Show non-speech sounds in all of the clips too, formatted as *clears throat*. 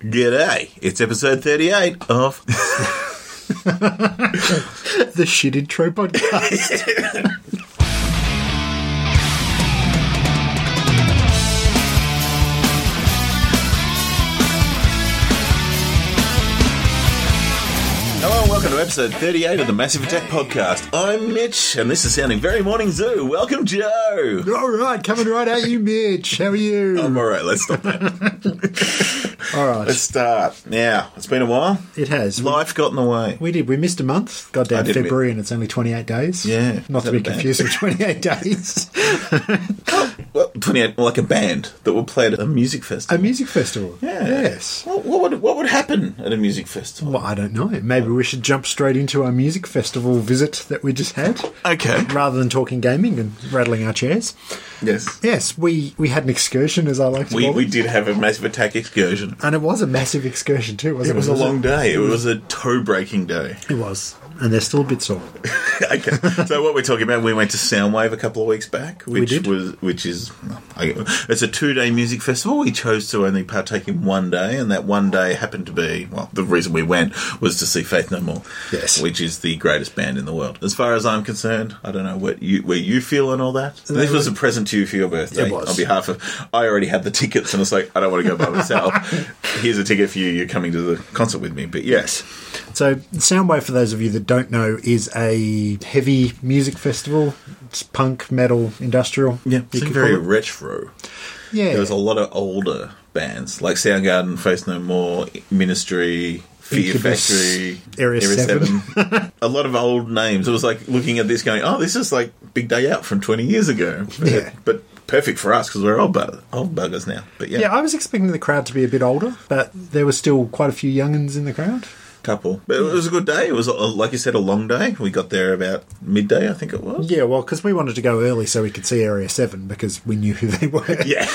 G'day. It's episode 38 of. *laughs* the shit intro podcast. *laughs* to episode 38 of the Massive Attack podcast. I'm Mitch, and this is sounding very morning zoo. Welcome, Joe. All right, coming right at you, Mitch. How are you? I'm alright, let's stop that. *laughs* All right, let's start. Now, it's been a while. it has. Life got in the way. We did. We missed a month. Goddamn February, and it's only 28 days. Yeah, Not to be bad? confused with 28 days. *laughs* Well, 28, like a band that would play at a music festival. a music festival. Yeah. Yes. What, what, would, what would happen at a music festival? Well, I don't know. Maybe we should jump straight into our music festival visit that we just had, Okay. rather than talking gaming and rattling our chairs. Yes. Yes, we, we had an excursion, as I like to We, call we did have a massive attack excursion. And it was a massive excursion too, It wasn't it? was a Was long day. It was a toe breaking day. It was. And they're still a bit sore. okay. So what we're talking about, we went to Soundwave a couple of weeks back, which did. was which is it's a two day music festival. We chose to only partake in one day, and that one day happened to be well. The reason we went was to see Faith No More, Yes. which is the greatest band in the world. As far as I'm concerned, I don't know what you where you feel and all that. This was a present to you for your birthday It was. on behalf of. I already had the tickets, and it's like I don't want to go by myself. *laughs* Here's a ticket for you. You're coming to the concert with me. But yes, So, Soundwave, for those of you that don't know, is a heavy music festival. It's punk, metal, industrial. yeah, it's very retro. Yeah. There was a lot of older bands like Soundgarden, Faith No More, Ministry, Fear Incubus, Factory, Area 7. *laughs* a lot of old names. It was like looking at this, going, "Oh, this is like Big Day Out from twenty years ago." But, Yeah. but perfect for us because we're old, bug- old buggers now. But yeah, yeah, I was expecting the crowd to be a bit older, but there were still quite a few youngins in the crowd. Couple. But it was a good day. It was, a, like you said, a long day. We got there about midday, I think it was. Yeah, well, because we wanted to go early so we could see Area 7 because we knew who they were. *laughs* Yeah.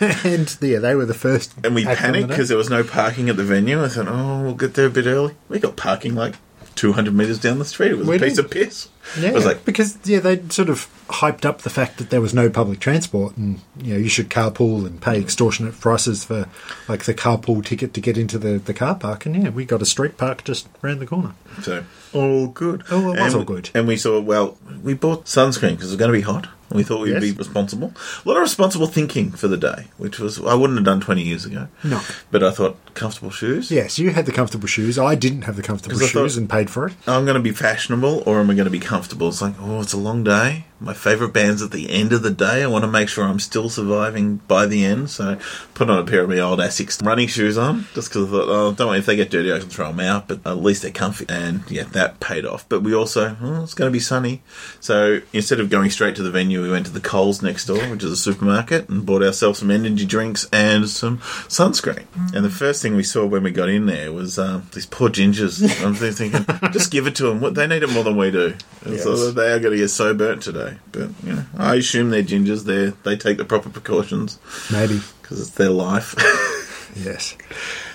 *laughs* and yeah, they were the first. And we act on the panicked because there was no parking at the venue. I thought, oh, we'll get there a bit early. We got parking like 200 metres down the street. It was We a piece did. of piss. Yeah, It was like, because yeah, they sort of hyped up the fact that there was no public transport, and you know you should carpool and pay extortionate prices for like the carpool ticket to get into the, the car park. And yeah, we got a street park just round the corner. So all good. Oh, it was and, all good. And we saw well, we bought sunscreen because it was going to be hot. We thought we'd Yes. be responsible. A lot of responsible thinking for the day, which was I wouldn't have done twenty years ago. No. but I thought comfortable shoes. Yes, you had the comfortable shoes. I didn't have the comfortable shoes thought- and paid for it. I'm going to be fashionable or am I going to be comfortable? It's like, oh, it's a long day. My favourite band's at the end of the day. I want to make sure I'm still surviving by the end. So put on a pair of my old Asics running shoes on just because I thought, oh, don't worry, if they get dirty, I can throw them out. But at least they're comfy. And yeah, that paid off. But we also, oh, it's going to be sunny. So instead of going straight to the venue, we went to the Coles next door, which is a supermarket, and bought ourselves some energy drinks and some sunscreen. And the first thing we saw when we got in there was um, these poor gingers. I'm *laughs* thinking, just give it to them. What they need it more than we do. And So they are going to get so burnt today. But you know, I assume they're gingers. They they take the proper precautions Maybe. *laughs* because it's their life. *laughs* Yes.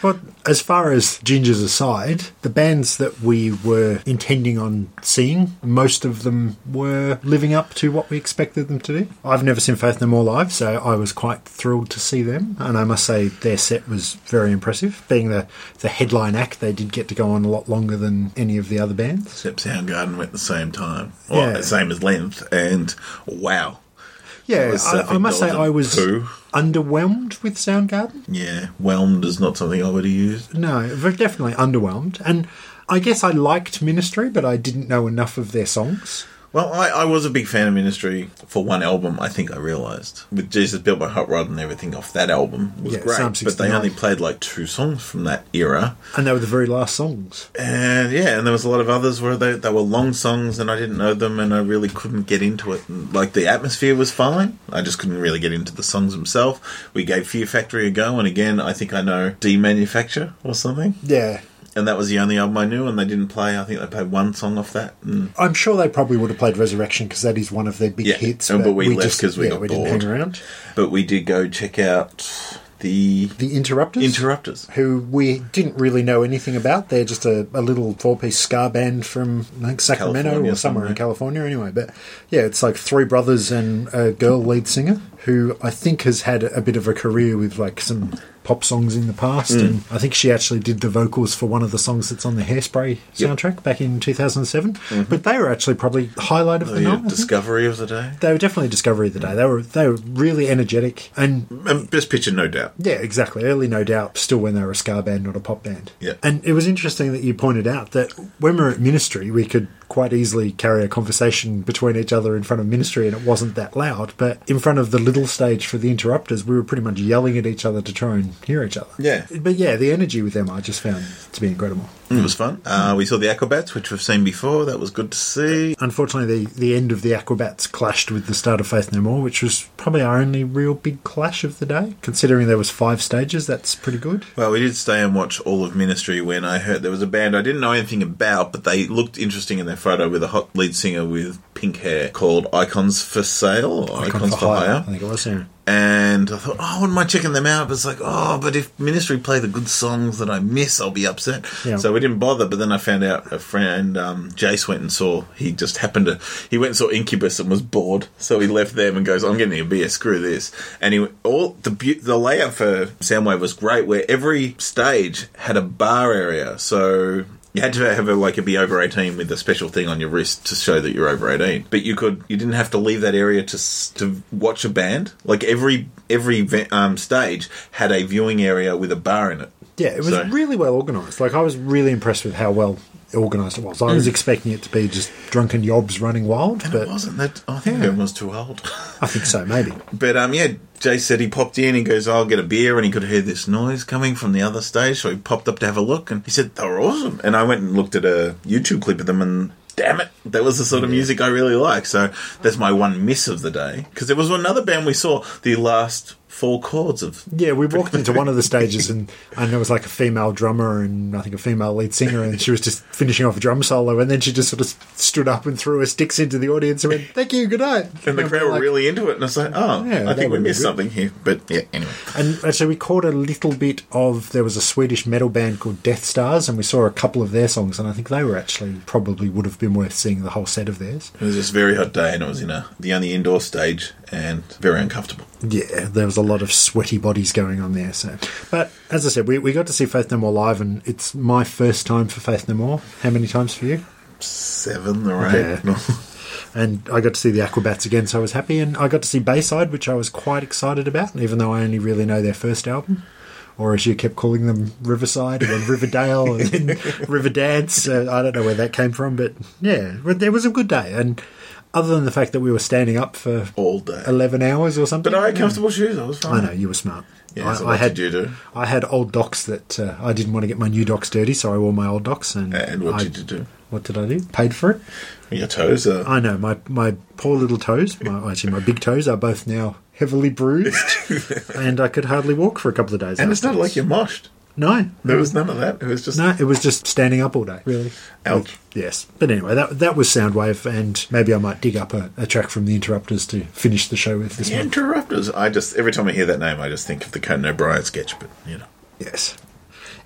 But as far as gingers aside, the bands that we were intending on seeing, most of them were living up to what we expected them to do. I've never seen Faith No More live, so I was quite thrilled to see them, and I must say their set was very impressive. Being the, the headline act, they did get to go on a lot longer than any of the other bands. Except Soundgarden went the same time, well, Yeah. the same as length, and wow, Yeah, I, I must say I was Pooh. underwhelmed with Soundgarden. yeah, whelmed is not something I would have used. No, very definitely underwhelmed. And I guess I liked Ministry, but I didn't know enough of their songs. Well, I, I was a big fan of Ministry for one album. I think I realised with Jesus Built My Hot Rod and everything off that album was Yeah, great, but they only played like two songs from that era. And they were the very last songs. And yeah, and there was a lot of others where they, they were long songs and I didn't know them and I really couldn't get into it. And, like the atmosphere was fine. I just couldn't really get into the songs themselves. We gave Fear Factory a go and again I think I know Demanufacture or something. Yeah. And that was the only album I knew and they didn't play I think they played one song off that and I'm sure they probably would have played Resurrection because that is one of their big Yeah, hits. and- but we left 'cause we yeah, got we didn't bored. hang around. but we did go check out the The Interrupters, Interrupters. who we didn't really know anything about. They're just a, a little four-piece ska band from think Sacramento California or somewhere in. California, anyway. But yeah, it's like three brothers and a girl lead singer who I think has had a bit of a career with like some pop songs in the past, and I think she actually did the vocals for one of the songs that's on the Hairspray Yep. soundtrack back in 2007. But they were actually probably highlight of Oh, the yeah, night. Discovery of the day. They were definitely discovery of the day. They were they were really energetic and Um, best picture, no doubt. yeah, exactly. Early, no doubt, still when they were a ska band, not a pop band. Yeah. And it was interesting that you pointed out that when we were at Ministry, we could quite easily carry a conversation between each other in front of Ministry and it wasn't that loud. But in front of the little stage for the interrupters, we were pretty much yelling at each other to try and hear each other. Yeah. But yeah, the energy with them I just found to be incredible. It was fun. Uh, we saw the Acrobats, which we've seen before. That was good to see. Unfortunately, the, the end of the Acrobats clashed with the start of Faith No More, which was probably our only real big clash of the day. Considering there was five stages, that's pretty good. Well, we did stay and watch all of Ministry when I heard there was a band I didn't know anything about, but they looked interesting in their photo with a hot lead singer with pink hair called Icons for Sale or Icons, for, Hire. I think it was, yeah. And I thought, oh, I wouldn't mind checking them out. But it's like, oh, but if Ministry play the good songs that I miss, I'll be upset. Yeah. So we didn't bother. But then I found out a friend, um, Jace, went and saw. He just happened to. He went and saw Incubus and was bored, so he left them and goes, "I'm getting a beer. Screw this." And he all the the layout for Soundwave was great, where every stage had a bar area. So you had to have a, like a be over 18 with a special thing on your wrist to show that you're over 18 but you could you didn't have to leave that area to to watch a band. Like every every um, stage had a viewing area with a bar in it. Yeah, it was So- really well organised. Like, I was really impressed with how well organised it was. I was expecting it to be just drunken yobs running wild, and but it wasn't that i think Yeah. everyone was too old I think so, maybe. *laughs* but um yeah jay said he popped in he goes i'll get a beer and he could hear this noise coming from the other stage so he popped up to have a look and he said they were awesome and i went and looked at a youtube clip of them and Damn it! That was the sort of music I really like. So that's my one miss of the day. Because there was another band we saw, the last four chords of Yeah, we walked into one of the *laughs* stages and, and there was like a female drummer and I think a female lead singer and she was just finishing off a drum solo and then she just sort of stood up and threw her sticks into the audience and went, thank you, good night. And the crowd were Like- really into it, and I was like, "Oh, Yeah, I think we missed something here." But yeah, anyway, And actually, we caught a little bit of. There was a Swedish metal band called Deathstars, and we saw a couple of their songs, and I think they were actually probably would have been worth seeing the whole set of theirs. it was this very hot day, and it was in a the only indoor stage, and very uncomfortable. Yeah, there was a lot of sweaty bodies going on there. So, but as I said, we, we got to see Faith No More live, and it's my first time for Faith No More. How many times for you? Seven or Yeah. eight. *laughs* And I got to see the Acrobats again, so I was happy. And I got to see Bayside, which I was quite excited about, even though I only really know their first album. Or as you kept calling them, Riverside and Riverdale and *laughs* Riverdance. Uh, I don't know where that came from, but yeah, it was a good day. And other than the fact that we were standing up for all day. 11 hours or something. But I had comfortable shoes. I was fine. I know, you were smart. Yeah, I, so I had, did you do? I had old docs that uh, I didn't want to get my new docs dirty, so I wore my old docs. And, And what I- did you do? What did I do? Paid for it. Your toes are. I know my my poor little toes. My, actually, my big toes are both now heavily bruised, *laughs* and I could hardly walk for a couple of days. and it's not like you're moshed. No, There was none of that. It was just. no. It was just standing up all day. Really. Ouch. Yes, but anyway, that that was Soundwave, and maybe I might dig up a, a track from the Interrupters to finish the show with this The one. Interrupters. I just every time I hear that name, I just think of the Conan O'Brien sketch. But you know, Yes.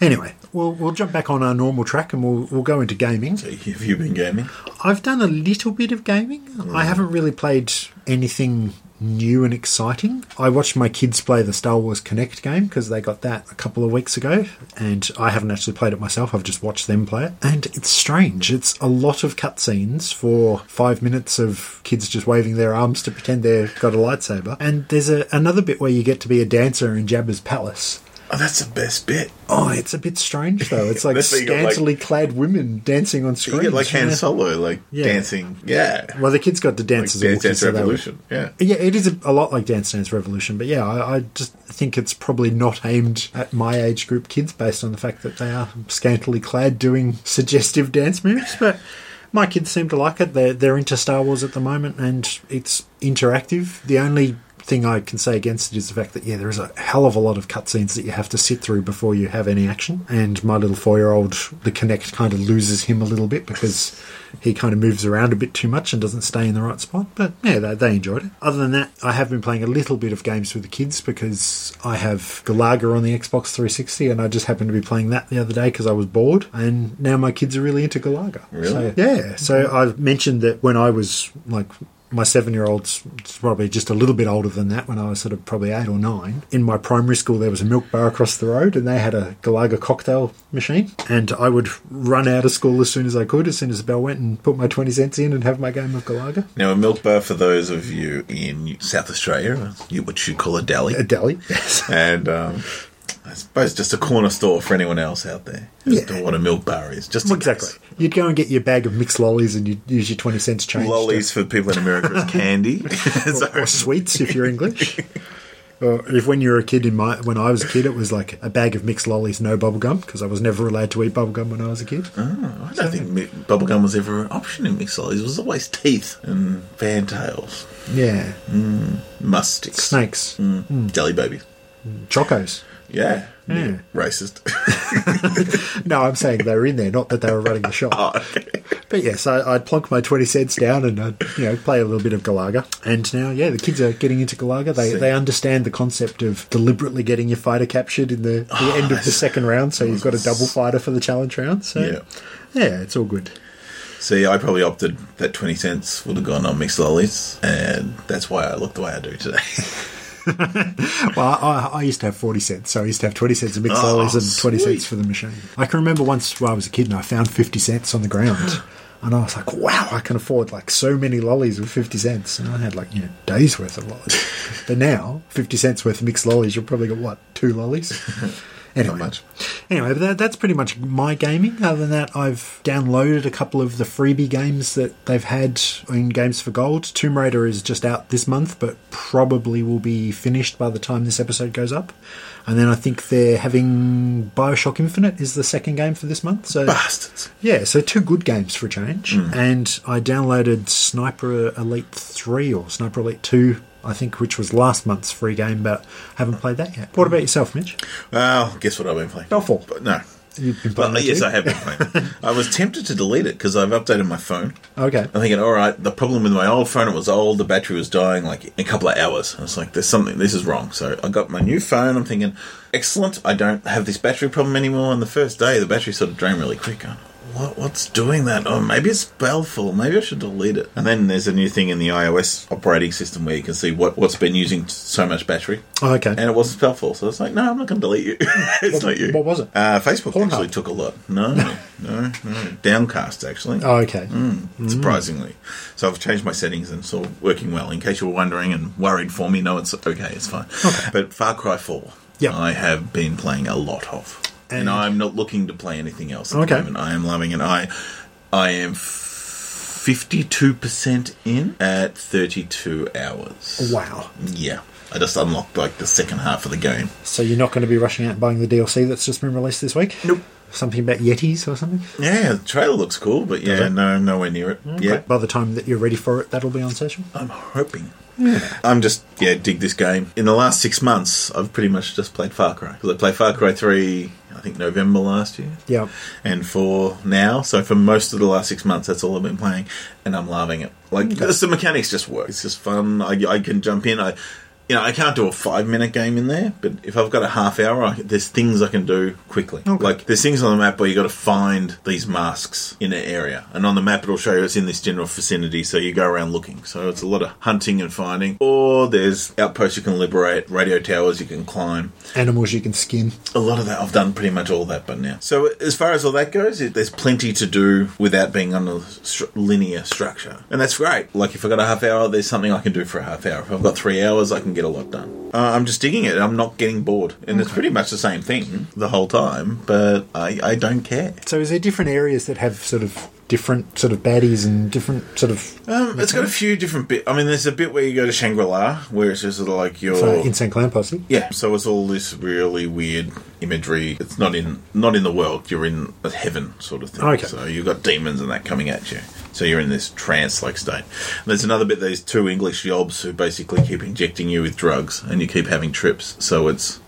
Anyway, we'll we'll jump back on our normal track, and we'll we'll go into gaming. have you been gaming? I've done a little bit of gaming. Mm. I haven't really played anything new and exciting. I watched my kids play the Star Wars Kinect game because they got that a couple of weeks ago, and I haven't actually played it myself. I've just watched them play it, and it's strange. It's a lot of cutscenes for five minutes of kids just waving their arms to pretend they've got a lightsaber, and there's a, another bit where you get to be a dancer in Jabba's palace. Oh, that's the best bit. Oh, it's a bit strange though. It's *laughs* like That's where you got, like- scantily clad women dancing on screen. like Han Solo, like Yeah. dancing. Yeah, Well, the kids got to like dance as a Dance Dance so Revolution. Yeah. Yeah, it is a, a lot like Dance Dance Revolution, but yeah, I, I just think it's probably not aimed at my age group kids based on the fact that they are scantily clad doing suggestive dance moves. But my kids seem to like it. They're, they're into Star Wars at the moment, and it's interactive. The only thing I can say against it is the fact that yeah, there is a hell of a lot of cutscenes that you have to sit through before you have any action. And my little four-year-old, the Kinect kind of loses him a little bit because he kind of moves around a bit too much and doesn't stay in the right spot. But yeah, they, they enjoyed it. Other than that, I have been playing a little bit of games with the kids because I have Galaga on the Xbox 360 and I just happened to be playing that the other day because I was bored. And now my kids are really into Galaga. Really? So, yeah. So mm-hmm. I've mentioned that when I was like my seven year old's probably just a little bit older than that when I was sort of probably eight or nine. In my primary school, there was a milk bar across the road and they had a Galaga cocktail machine. And I would run out of school as soon as I could, as soon as the bell went, and put my 20 cents in and have my game of Galaga. Now, a milk bar for those of you in South Australia, you- which you call a deli, A deli, yes. and um, I suppose just a corner store for anyone else out there who Yeah. know what a milk bar is. Just Well, exactly. case. You'd go and get your bag of mixed lollies and you'd use your 20 cents change. to- Lollies for people in America is candy. *laughs* *laughs* So- or sweets if you're English. *laughs* Or if when you were a kid in my when I was a kid, it was like a bag of mixed lollies, no bubble gum, because I was never allowed to eat bubble gum when I was a kid. Oh, I don't think mi- bubblegum was ever an option in mixed lollies. It was always teeth and fantails, Yeah, mm, musk sticks, snakes, mm, mm. jelly babies. Mm. chocos. Yeah. Hmm. Yeah. Racist. *laughs* No, I'm saying they were in there, not that they were running the shop. *laughs* oh, okay. But yes, I, I'd plonk my twenty cents down and I'd you know play a little bit of Galaga. And now, yeah, the kids are getting into Galaga. They See. they understand the concept of deliberately getting your fighter captured in the, the oh, end of the second round, so you've got a double fighter for the challenge round. So Yeah. yeah, it's all good. See, I probably opted that 20 cents would have gone on mixed lollies, and that's why I look the way I do today. *laughs* *laughs* Well, I, I used to have 40 cents, so I used to have 20 cents of mixed Oh, lollies and 20 sweet. cents for the machine. I can remember once when I was a kid and I found 50 cents on the ground. And I was like, wow, I can afford like so many lollies with 50 cents. And I had like, you know, days worth of lollies. *laughs* but now, 50 cents worth of mixed lollies, you've probably got what, two lollies? *laughs* Anyway, much. Anyway, that, that's pretty much my gaming. Other than that, I've downloaded a couple of the freebie games that they've had in Games for Gold. Tomb Raider is just out this month, but probably will be finished by the time this episode goes up. And then I think they're having Bioshock Infinite is the second game for this month. So Bastards. yeah, so two good games for a change. Hmm. And I downloaded Sniper Elite 3 or Sniper Elite 2, I think, which was last month's free game, but haven't played that yet. What about yourself, Mitch? Well, guess what I've been playing? Belfort. But no. You've been playing yes? I have been playing. *laughs* I was tempted to delete it because I've updated my phone. Okay. I'm thinking, all right, the problem with my old phone, it was old, the battery was dying like in a couple of hours. I was like, there's something, this is wrong. So I got my new phone. I'm thinking, excellent, I don't have this battery problem anymore. And the first day, the battery sort of drained really quick. I'm, what, what's doing that? Oh, maybe it's Balfour. Maybe I should delete it. And then there's a new thing in the iOS operating system where you can see what, what's been using so much battery. Oh, okay. And it wasn't Balfour. So it's like, no, I'm not going to delete you. *laughs* it's not you. what was it? Uh, Facebook Pornhub? actually took a lot. No, no, no. Downcast, actually. Oh, okay. Mm, surprisingly. So I've changed my settings and it's all working well. In case you were wondering and worried for me, no, it's okay, it's fine. Okay. But Far Cry 4, Yep. I have been playing a lot of. And, And- I'm not looking to play anything else at Okay. the moment. I am loving it. I, I am 52% in at 32 hours. Wow. Yeah. I just unlocked like the second half of the game. So you're not going to be rushing out and buying the DLC that's just been released this week? Nope. Something about Yetis or something? Yeah, the trailer looks cool, but yeah, no, nowhere near it. Yeah, By the time that you're ready for it, that'll be on session? I'm hoping. Yeah. I'm just yeah dig this game. In the last six months, I've pretty much just played Far Cry because I played Far Cry three, I think November last year, Yeah. and four now. So for most of the last six months, that's all I've been playing, and I'm loving it. Like just the mechanics just work. It's just fun. I, I can jump in. I you know I can't do a five minute game in there, but if I've got a half hour, I, there's things I can do quickly. Okay. Like there's things on the map where you got to find these masks in an area, and on the map it'll show you it's in this general vicinity. So you go around looking. So it's a lot of hunting and finding. Or there's outposts you can liberate, radio towers you can climb. Animals you can skin. A lot of that I've done pretty much all that by now. So as far as all that goes, it, there's plenty to do without being on a linear structure, and that's great. Like if I've got a half hour, there's something I can do for a half hour. If I've got three hours, I can get a lot done. Uh, I'm just digging it. I'm not getting bored, and it's pretty much the same thing the whole time. But I, I don't care. So is there different areas that have sort of different sort of baddies and different sort of... Um, it's got a few different bit. I mean, there's a bit where you go to Shangri La, where it's just sort of like your So Insane Clown Posse? Yeah, so it's all this really weird imagery. It's not in not in the world. You're in a heaven sort of thing. Okay. So you've got demons and that coming at you. So you're in this trance-like state. And there's another bit. There's two English yobs who basically keep injecting you with drugs, and you keep having trips. So it's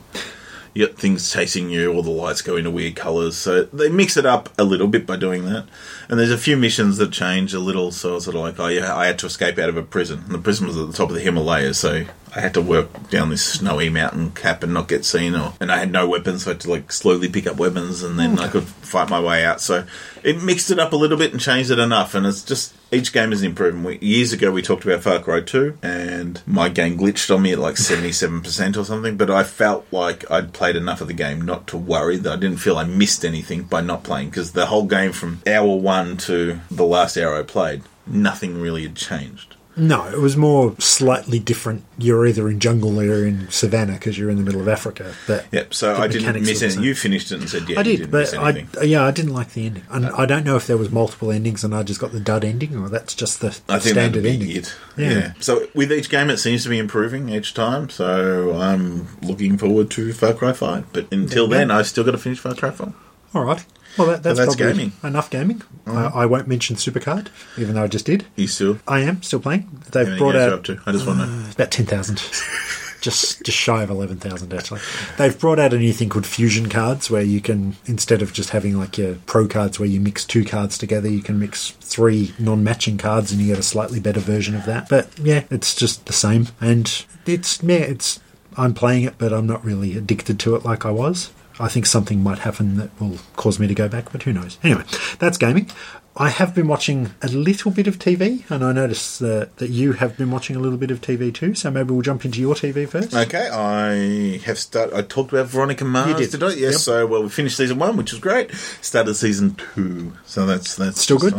you got things chasing you, all the lights go into weird colours. So they mix it up a little bit by doing that. And there's a few missions that change a little. So I was sort of like, oh yeah, I had to escape out of a prison, and the prison was at the top of the Himalayas, so I had to work down this snowy mountain cap and not get seen, or and I had no weapons, so I had to like slowly pick up weapons, and then I could fight my way out. So it mixed it up a little bit and changed it enough, and it's just each game is improving. We, years ago, we talked about Far Cry 2, and my game glitched on me at like 77% or something, but I felt like I'd played enough of the game not to worry that I didn't feel I missed anything by not playing, because the whole game from hour one to the last hour I played, nothing really had changed. No, it was more slightly different. You're either in jungle or you're in savannah because you're in the middle of Africa. But Yep, so I didn't miss anything. You finished it and said, yeah, I did, but I, yeah, I didn't like the ending. And uh, I don't know if there was multiple endings and I just got the dud ending or that's just the think standard ending. it. Yeah. Yeah. So with each game, it seems to be improving each time. So I'm looking forward to Far Cry Five. But until you then. I've still got to finish Far Cry Five. All right. Well, that, that's, that's probably gaming. Mm-hmm. enough gaming. I, I won't mention Supercard, even though I just did. You still? I am still playing. They've brought out up to? I just want to know. about 10,000. *laughs* just just shy of 11,000 actually. They've brought out a new thing called fusion cards where you can instead of just having like your pro cards where you mix two cards together, you can mix three non-matching cards and you get a slightly better version of that. But yeah, it's just the same and it's yeah, it's I'm playing it but I'm not really addicted to it like I was. I think something might happen that will cause me to go back, but who knows? Anyway, that's gaming. I have been watching a little bit of TV, and I noticed uh, that you have been watching a little bit of TV too. So maybe we'll jump into your TV first. Okay, I have started. I talked about Veronica Mars. You did. I? Yes. Yep. So well, we finished season one, which was great. Started season two, so that's that's Still good?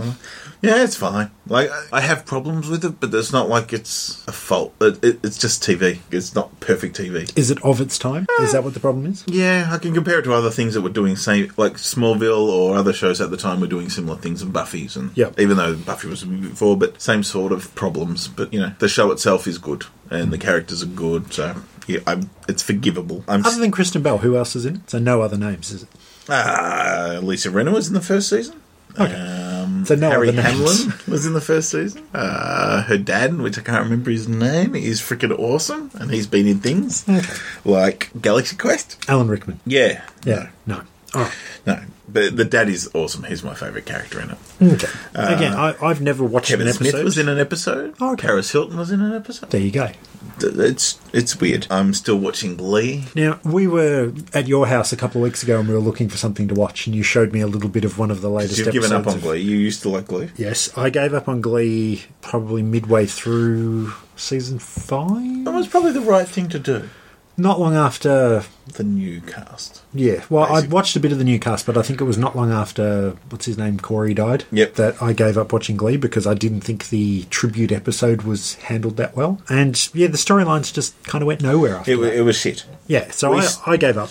Yeah, it's fine. Like I- have problems with it, but it's not like it's a fault. It, it, it's just TV. It's not perfect TV. Is it of its time? Is that what the problem is? Yeah, I can compare it to other things that were doing same, like Smallville or other shows at the time were doing similar things, and Buffy's, and yeah. even though Buffy was before, but same sort of problems. But you know, the show itself is good, and the characters are good, so yeah, I'm, it's forgivable. I'm Other than Kristen Bell, who else is in it? So no other names, is it? uh, Lisa Rinna was in the first season. Okay. Um, So no Harry. Hamlin was in the first season. Uh, her dad, which I can't remember his name, is freaking awesome, and he's been in things Okay. like Galaxy Quest. Alan Rickman. Yeah, Yeah. No. Right. No, but the dad is awesome. He's my favourite character in it. Okay. Again, I, I've never watched Kevin an Smith was in an episode. Oh, okay. Paris Hilton was in an episode. there you go. It's it's weird. I'm still watching Glee. Now, we were at your house a couple of weeks ago and we were looking for something to watch, and you showed me a little bit of one of the latest You've given up on of- Glee. You used to like Glee. Yes, I gave up on Glee probably midway through season five. That was probably the right thing to do. Not long after, The new cast. yeah. Well, I'd watched a bit of the new cast, but I think it was not long after what's his name, Cory died. Yep. That I gave up watching Glee because I didn't think the tribute episode was handled that well, and yeah, the storylines just kind of went nowhere after It, that. it was shit. Yeah, so we I, I gave up.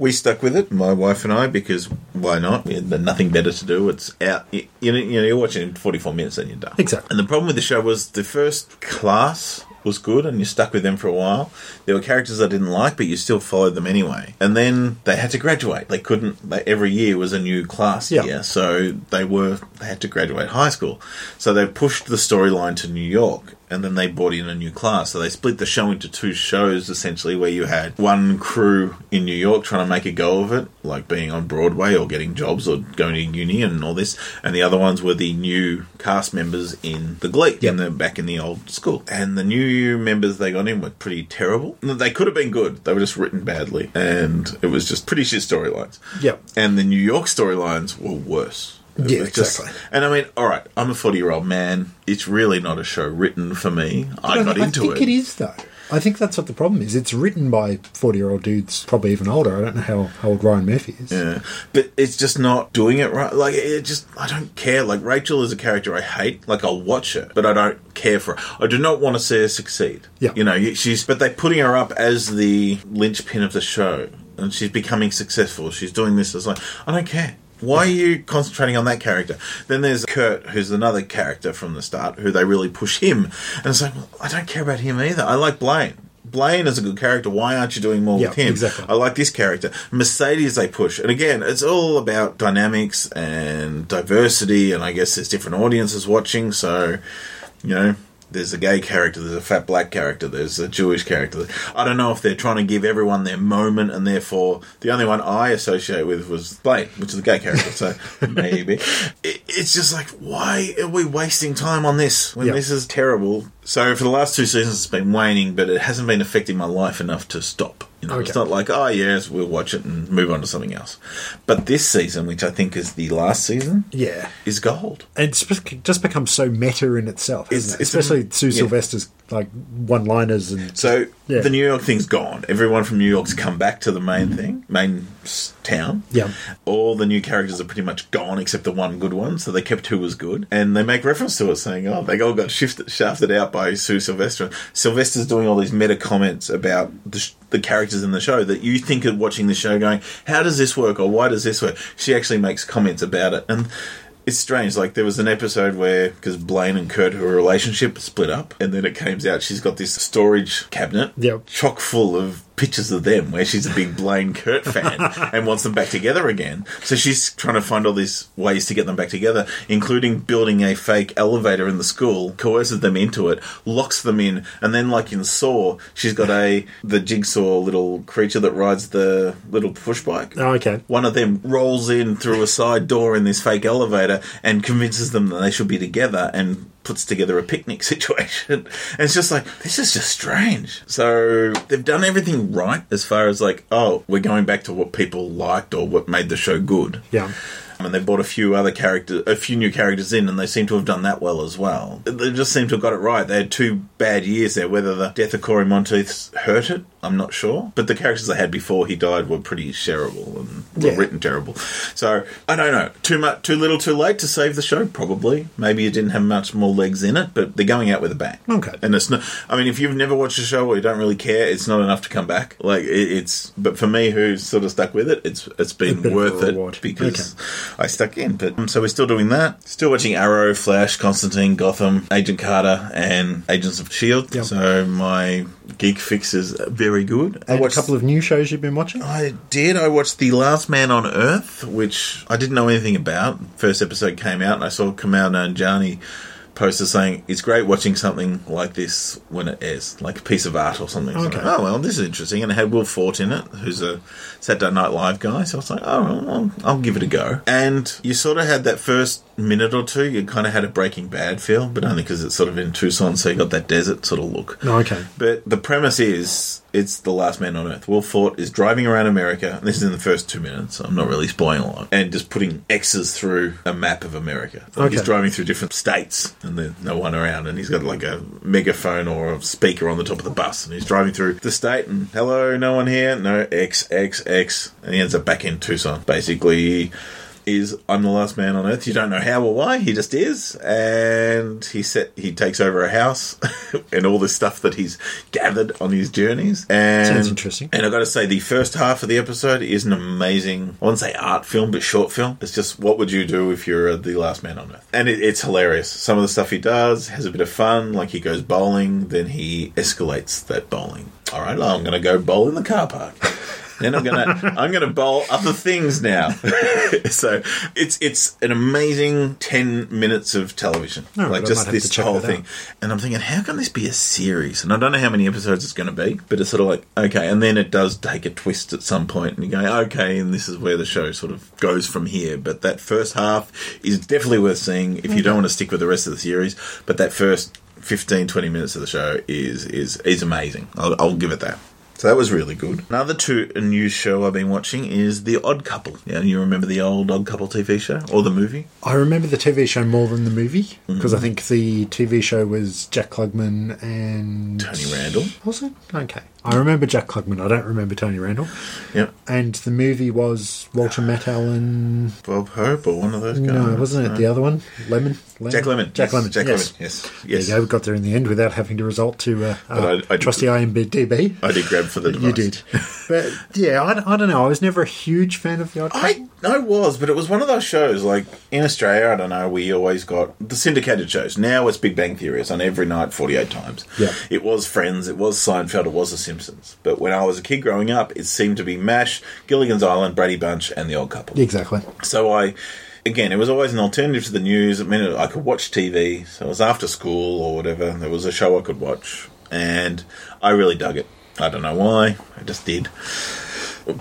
We stuck with it, my wife and I, because why not? We had nothing better to do. It's out. You, you know, you know, you're watching in 44 minutes and you're done. Exactly. And the problem with the show was the first class was good and you stuck with them for a while. There were characters I didn't like, but you still followed them anyway. And then they had to graduate. They couldn't. They, every year was a new class Yeah. year, so they were they had to graduate high school. So they pushed the storyline to New York. And then they brought in a new class. So they split the show into two shows, essentially, where you had one crew in New York trying to make a go of it, like being on Broadway or getting jobs or going to uni and all this. And the other ones were the new cast members in the Glee, Yep. in the, back in the old school. And the new members they got in were pretty terrible. They could have been good. They were just written badly. And it was just pretty shit storylines. Yep. And the New York storylines were worse. It Yeah, just- exactly. and I mean, all right, I'm a 40 year old man. It's really not a show written for me. I got into it. I think it. it is though. I think that's what the problem is. It's written by forty-year-old dudes, probably even older. I don't know how, how old Ryan Murphy is. Yeah, but it's just not doing it right. Like it just, I don't care. Like Rachel is a character I hate. Like I'll watch her, but I don't care for her. I do not want to see her succeed. Yeah. you know, she's. But they're putting her up as the linchpin of the show, and she's becoming successful. She's doing this. It's like I don't care. Why are you concentrating on that character? Then there's Kurt, who's another character from the start, who they really push him. And it's like, well, I don't care about him either. I like Blaine. Blaine is a good character. Why aren't you doing more Yeah, with him? exactly. I like this character. Mercedes they push. And again, it's all about dynamics and diversity and I guess there's different audiences watching, so you know, there's a gay character, there's a fat black character, there's a Jewish character. I don't know if they're trying to give everyone their moment, and therefore the only one I associate with was Blaine, which is a gay character. So *laughs* maybe it, it's just like, why are we wasting time on this when Yeah. this is terrible? So for the last two seasons, it's been waning, but it hasn't been affecting my life enough to stop. You know, it's not like, oh yes, we'll watch it and move on to something else. But this season, which I think is the last season, Yeah. is gold. And it's just- just become so meta in itself, It's- it? it's especially a- Sue yeah. Sylvester's like one-liners and So Yeah. the New York thing's gone. Everyone from New York's come back to the main thing, main town. Yeah. All the new characters are pretty much gone except the one good one. So they kept who was good, and they make reference to it, saying, "Oh, they all got shifted, shafted out by Sue Sylvester." Sylvester's doing all these meta comments about the, sh- the characters in the show that you think of watching the show, going, "How does this work?" or "Why does this work?" She actually makes comments about it, and it's strange. Like there was an episode where because Blaine and Kurt, her relationship split up, and then it comes out she's got this storage cabinet, Yep. chock full of pictures of them, where she's a big Blaine Kurt fan *laughs* and wants them back together again. So she's trying to find all these ways to get them back together, including building a fake elevator in the school, coerces them into it, locks them in, and then like in Saw, she's got a the jigsaw little creature that rides the little push bike Oh, okay. one of them rolls in through a side door in this fake elevator and convinces them that they should be together and puts together a picnic *laughs* situation. And it's just like, this is just strange. So they've done everything right as far as like, oh, we're going back to what people liked or what made the show good. Yeah. And they brought a few other characters, a few new characters in, and they seem to have done that well as well. They just seem to have got it right. They had two bad years there. Whether the death of Cory Monteith hurt it, I'm not sure. But the characters they had before he died were pretty shareable and were Yeah. written terrible. So I don't know. Too much, too little, too late to save the show. Probably. Maybe it didn't have much more legs in it, but they're going out with a bang. Okay. And it's not. I mean, if you've never watched a show or you don't really care, it's not enough to come back. Like it, it's. But for me, who's sort of stuck with it, it's it's been bit of a worth it because I stuck in. But um, so we're still doing that. Still watching Arrow, Flash, Constantine, Gotham, Agent Carter, and Agents of Shield. Yep. So my geek fix is very good. And a couple of new shows you've been watching? I did. I watched The Last Man on Earth, which I didn't know anything about. First episode came out, and I saw Kumail Nanjiani poster saying it's great watching something like this when it airs, like a piece of art or something. So Okay. like, oh well, this is interesting, and it had Will Forte in it, who's a Saturday Night Live guy. So I was like, oh, well, I'll, I'll give it a go. And you sort of had that first minute or two, you kind of had a Breaking Bad feel, but only because it's sort of in Tucson, so you got that desert sort of look. Oh, okay. But the premise is it's the last man on earth. Will Forte is driving around America. and This is in the first two minutes, so I'm not really spoiling a lot. And just putting X's through a map of America. Like He's driving through different states and there's no one around. And he's got like a megaphone or a speaker on the top of the bus. And he's driving through the state and hello, no one here? No, X, X, X. And he ends up back in Tucson. Basically, is I'm the last man on earth. You don't know how or why. He just is, and he set he takes over a house *laughs* and all the stuff that he's gathered on his journeys. And Sounds interesting. And I got to say, the first half of the episode is an amazing. I wouldn't say art film, but short film. It's just what would you do if you're the last man on earth, and it, it's hilarious. Some of the stuff he does has a bit of fun. Like he goes bowling, then he escalates that bowling. All right, I'm going to go bowl in the car park. *laughs* Then I'm gonna I'm gonna bowl other things now. *laughs* so it's it's an amazing ten minutes of television, Oh, like just this whole thing. out. And I'm thinking, how can this be a series? And I don't know how many episodes it's going to be, but it's sort of like okay. And then it does take a twist at some point, and you go, okay, and this is where the show sort of goes from here. But that first half is definitely worth seeing if you don't want to stick with the rest of the series. But that first 15, 20 minutes of the show is is is amazing. I'll, I'll give it that. So that was really good. Another two a news show I've been watching is The Odd Couple. Yeah, you remember the old Odd Couple TV show or the movie? I remember the TV show more than the movie because Mm-hmm. I think the TV show was Jack Klugman and Tony Randall. Was it? Okay. I remember Jack Klugman. I don't remember Tony Randall. Yep. And the movie was Walter Matthau and Bob Hope or one of those guys. no, wasn't it the other one? Lemmon. Lemmon? Jack Lemmon. Jack Yes, Lemmon. Jack yes. Lemmon. Yes. There Yes. you go. We got there in the end without having to resort to uh, uh, I- I- trusty IMDb. I did grab for the device. You did, but yeah, I, I don't know. I was never a huge fan of the Odd I, Couple. I was, but it was one of those shows like in Australia. I don't know. We always got the syndicated shows. Now it's Big Bang Theory. It's on every night, forty-eight times. Yeah. It was Friends. It was Seinfeld. It was The Simpsons. But when I was a kid growing up, it seemed to be Mash, Gilligan's Island, Brady Bunch, and The Odd Couple. Exactly. So I again, it was always an alternative to the news. It meant I could watch TV. So it was after school or whatever. There was a show I could watch, and I really dug it. I don't know why. I just did.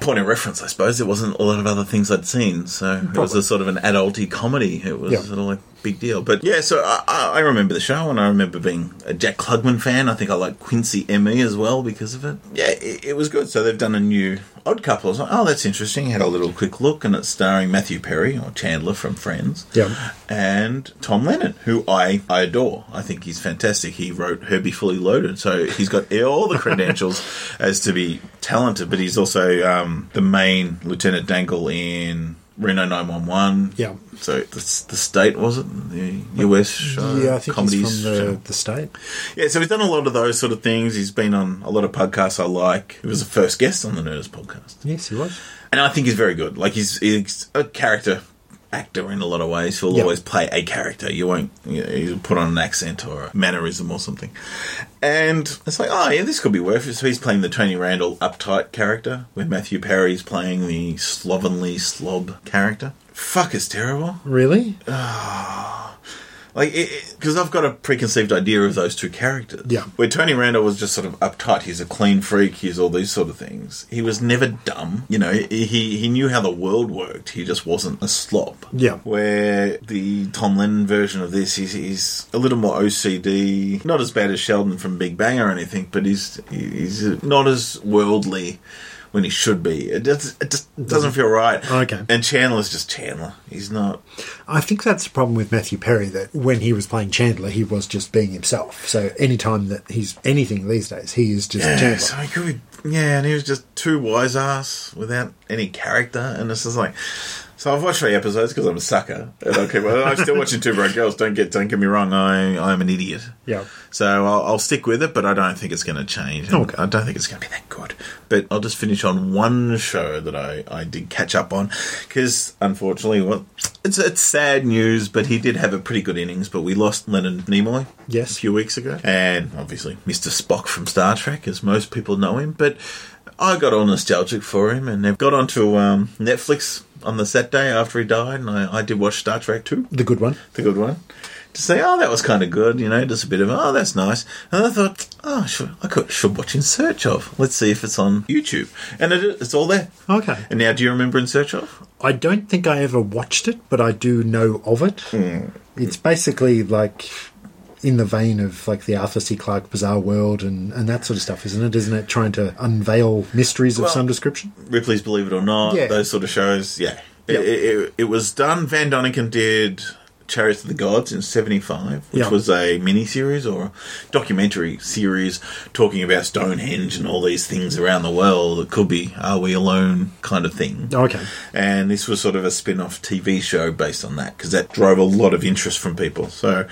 Point of reference, I suppose. There wasn't a lot of other things I'd seen, so it was a sort of an adulty comedy. It was Yeah. sort of like big deal. But yeah, so I, I I remember the show, and I remember being a Jack Klugman fan. I think I like Quincy M.E. as well because of it. Yeah, it, it was good. So they've done a new Odd Couple. I was like, oh, that's interesting. Had a little quick look, and it's starring Matthew Perry or Chandler from Friends Yeah. and Tom Lennon, who I, I adore. I think he's fantastic. He wrote Herbie Fully Loaded, so he's got all the credentials *laughs* as to be talented, but he's also um, the main Lieutenant Dangle in Reno 911. Yeah. So the, the state, was it? The US show? Uh, yeah, I think comedies from the, the state. Yeah, so he's done a lot of those sort of things. He's been on a lot of podcasts I like. He was the first guest on the Nerdist podcast. Yes, he was. And I think he's very good. Like he's, he's a character actor in a lot of ways. He'll Yeah. always play a character. You won't you know, he'll put on an accent or a mannerism or something. And it's like, oh yeah, this could be worth it. So he's playing the Tony Randall uptight character, where Matthew Perry's playing the slovenly slob character. Fuck, is terrible. Really? Ah. Like, because I've got a preconceived idea of those two characters. Yeah. Where Tony Randall was just sort of uptight. He's a clean freak. He's all these sort of things. He was never dumb. You know, he he knew how the world worked. He just wasn't a slob. Yeah. Where the Tom Lennon version of this, he's, he's a little more OCD. Not as bad as Sheldon from Big Bang or anything, but he's he's not as worldly. When he should be, it, just it just doesn't feel right. Okay. and Chandler's just Chandler. He's not. I think that's the problem with Matthew Perry that when he was playing Chandler, he was just being himself. So anytime that he's anything these days, he is just Yeah, Chandler. so he could be, yeah, and he was just too wise ass without any character, and this is like. So I've watched three episodes because I'm a sucker, and I keep, I'm still watching Two Broke Girls. Don't get don't get me wrong, I I'm an idiot. Yeah. So I'll, I'll stick with it, but I don't think it's going to change. Okay. I don't think it's going to be that good. But I'll just finish on one show that I, I did catch up on because unfortunately, well, it's it's sad news, but he did have a pretty good innings. But we lost Leonard Nimoy Yes. a few weeks ago, and obviously Mr. Spock from Star Trek, as most people know him. But I got all nostalgic for him, and got onto um, Netflix on the set day after he died, and I, I did watch Star Trek too The good one. the good one. To say, oh, that was kind of good, you know, just a bit of, oh, that's nice. And I thought, oh, should, I could, should watch In Search of. Let's see if it's on YouTube. And it, it's all there. Okay. And now, do you remember In Search of? I don't think I ever watched it, but I do know of it. Hmm. It's basically like in the vein of like the Arthur C. Clarke Bizarre World and, and that sort of stuff, isn't it? Isn't it trying to unveil mysteries of Well- some description? Ripley's Believe It or Not, Yeah. those sort of shows. Yeah. Yep. It, it, it was done. Von Daniken did Chariots of the Gods in 75, which Yeah. was a mini series or a documentary series talking about Stonehenge and all these things around the world. It could be Are We Alone kind of thing. Okay. and this was sort of a spin-off TV show based on that because that drove a lot of interest from people. So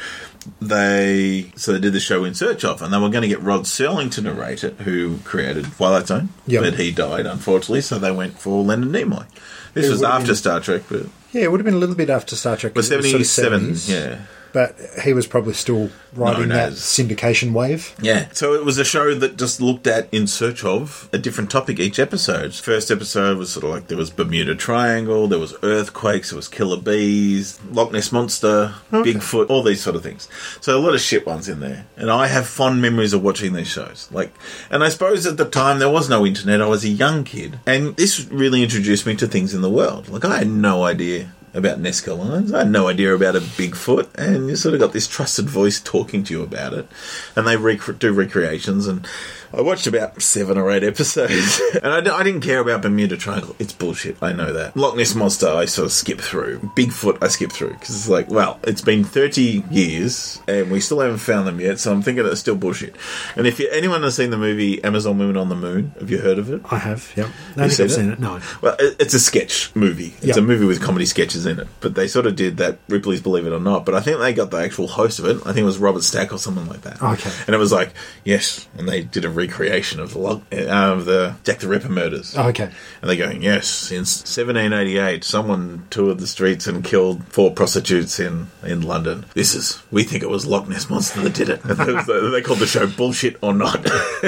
they so they did the show in search of, and they were going to get Rod Serling to narrate it, who created Twilight Zone, Yep. but he died unfortunately. So they went for Leonard Nimoy. This It was after been- Star Trek, but Yeah, it would have been a little bit after Star Trek. it was sort of yeah. But he was probably still riding that syndication wave. Yeah. So it was a show that just looked at in search of a different topic each episode. First episode was sort of like there was Bermuda Triangle, there was earthquakes, there was killer bees, Loch Ness Monster, Okay. Bigfoot, all these sort of things. So a lot of shit ones in there. And I have fond memories of watching these shows. Like and I suppose at the time there was no internet, I was a young kid. And this really introduced me to things in the world. Like I had no idea about Nazca lines. I had no idea about a Bigfoot, and you sort of got this trusted voice talking to you about it. And they rec- do recreations, and I watched about seven or eight episodes, *laughs* *laughs* and I, d- I didn't care about Bermuda Triangle. It's bullshit. I know that. Loch Ness Monster, I sort of skip through. Bigfoot, I skip through because it's like, well, it's been thirty years, and we still haven't found them yet. So I'm thinking it's still bullshit. And if you, anyone has seen the movie Amazon Women on the Moon, have you heard of it? I have, yeah. I think seen I've it? seen it. No. Well, it- it's a sketch movie. It's Yeah. a movie with comedy sketches in it. But they sort of did that Ripley's Believe It or Not. But I think they got the actual host of it. I think it was Robert Stack or something like that. Okay. And it was like, yes. And they did a recreation of the log, uh, of the Jack the Ripper murders. Oh, okay. And they're going, yes, since 1788, someone toured the streets and killed four prostitutes in, in London. This is, we think it was Loch Ness Monster that did it. *laughs* They, they called the show Bullshit or Not. *laughs*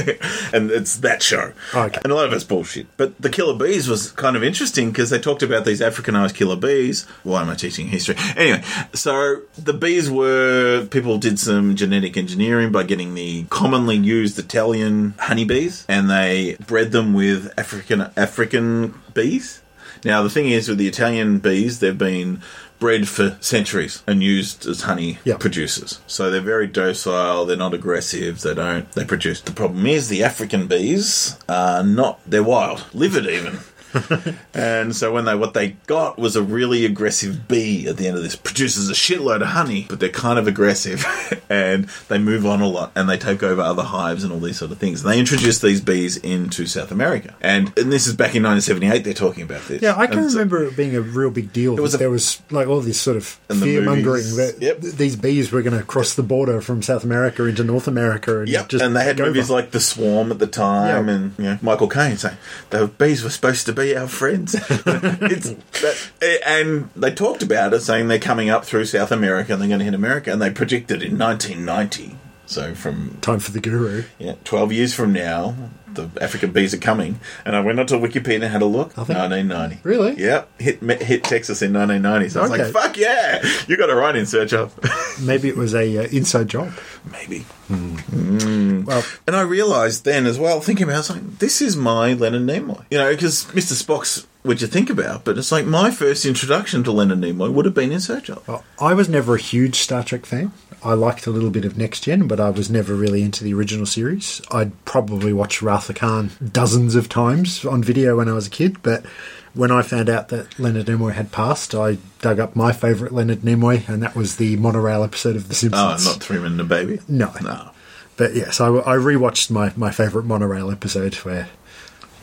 and it's that show. Okay. And a lot of it's bullshit. But the killer bees was kind of interesting because they talked about these Africanized killer bees. Why am I teaching history? Anyway, so the bees were, people did some genetic engineering by getting the commonly used Italian honeybees and they bred them with African, African bees. Now, the thing is with the Italian bees, they've been bred for centuries and used as honey Yeah. producers. So they're very docile, they're not aggressive, they don't, they produce. The problem is the African bees are not, they're wild, livid even. *laughs* and so when they what they got was a really aggressive bee at the end of this produces a shitload of honey but they're kind of aggressive *laughs* and they move on a lot and they take over other hives and all these sort of things and they introduced these bees into south america and, and this is back in 1978 they're talking about this Yeah, I can And remember it being a real big deal. was a- there was like all this sort of fear mongering that yep. these bees were going to cross the border from South America into North America and Yep, just and they had movies over. like The Swarm at the time, Yeah. and you know Michael Caine saying the bees were supposed to be our friends. *laughs* it's that, eh, and they talked about it, saying they're coming up through South America and they're going to hit America, and they predicted in 1990. So from time for the guru. yeah, 12 years from now, the African bees are coming. And I went onto Wikipedia and had a look. I think- 1990. Really? Yep. Hit hit Texas in 1990. So I was Okay. like, fuck yeah! You got to write in search of. *laughs* Maybe it was a uh, inside job. Maybe. Well, And I realised then as well, thinking about it, I was like, this is my Leonard Nimoy. You know, because Mr. Spock's what you think about, but it's like my first introduction to Leonard Nimoy would have been in Search of. well, I was never a huge Star Trek fan. I liked a little bit of Next Gen, but I was never really into the original series. I'd probably watch Wrath of Khan dozens of times on video when I was a kid, but when I found out that Leonard Nimoy had passed, I dug up my favourite Leonard Nimoy, and that was the monorail episode of The Simpsons. Oh, not Three Men and a Baby? No. No. But yes, I, I rewatched my, my favourite monorail episode where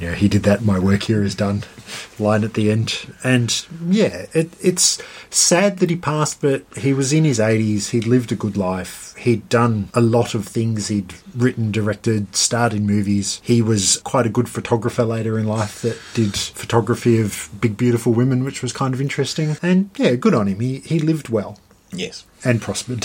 yeah, he did that. My work here is done. Line at the end, and yeah, it, it's sad that he passed, but he was in his eighties. He'd lived a good life. He'd done a lot of things. He'd written, directed, starred in movies. He was quite a good photographer later in life that did photography of big, beautiful women, which was kind of interesting. And yeah, good on him. He he lived well Yes. And prospered.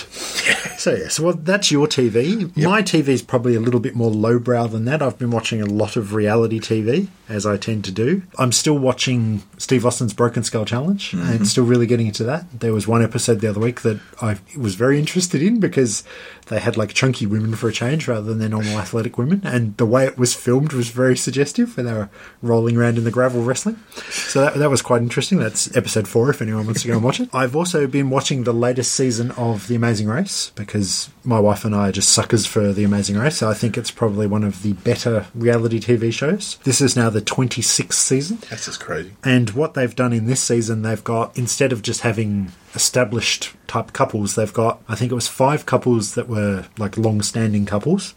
so yes, well that's your TV. My TV is probably a little bit more lowbrow than that. I've been watching a lot of reality TV, as I tend to do. I'm still watching Steve Austin's Broken Skull Challenge and mm-hmm. still really getting into that. There was one episode the other week that I was very interested in because they had like chunky women for a change rather than their normal athletic women, and the way it was filmed was very suggestive when they were rolling around in the gravel wrestling. So that, that was quite interesting. That's episode four if anyone wants to go and watch it. I've also been watching the latest season of The Amazing Race because my wife and I are just suckers for The Amazing Race. So I think it's probably one of the better reality TV shows. This is now the 26th season. That's just crazy. And what they've done in this season, they've got, instead of just having established type couples, they've got, I think it was five couples that were like long standing couples.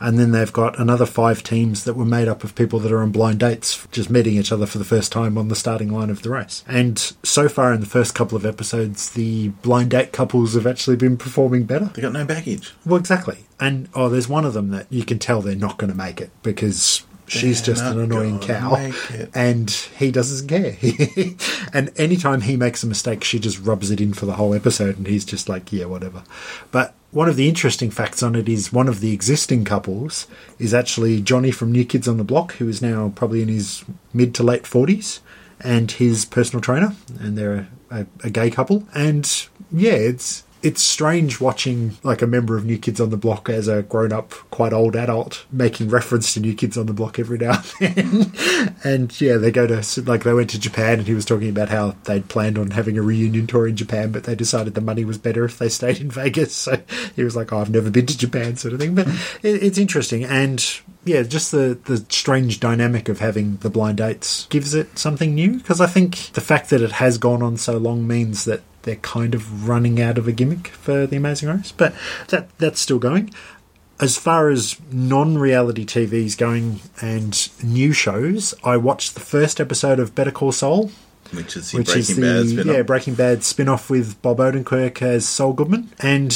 And then they've got another five teams that were made up of people that are on blind dates, just meeting each other for the first time on the starting line of the race. And so far in the first couple of episodes, the blind date couples have actually been performing better. They got no baggage. Well, exactly. And oh, there's one of them that you can tell they're not going to make it because she's They're just an annoying cow, and he doesn't care. *laughs* and anytime he makes a mistake, she just rubs it in for the whole episode, and he's just like, yeah, whatever. But one of the interesting facts on it is one of the existing couples is actually Johnny from New Kids on the Block, who is now probably in his mid to late forties, and his personal trainer, and they're a, a, a gay couple. And yeah, it's it's strange watching like a member of New Kids on the Block as a grown up, quite old adult making reference to New Kids on the Block every now and then. *laughs* and yeah, they go to like they went to Japan, and he was talking about how they'd planned on having a reunion tour in Japan, but they decided the money was better if they stayed in *laughs* Vegas. So he was like, "Oh, I've never been to Japan," sort of thing. But it, it's interesting, and yeah, just the the strange dynamic of having the blind dates gives it something new. Because I think the fact that it has gone on so long means that they're kind of running out of a gimmick for the Amazing Race, but that that's still going. As far as non-reality TVs going and new shows, I watched the first episode of Better Call Saul, Which is the which is Breaking the Bad spin yeah Breaking Bad spin-off with Bob Odenkirk as Saul Goodman, and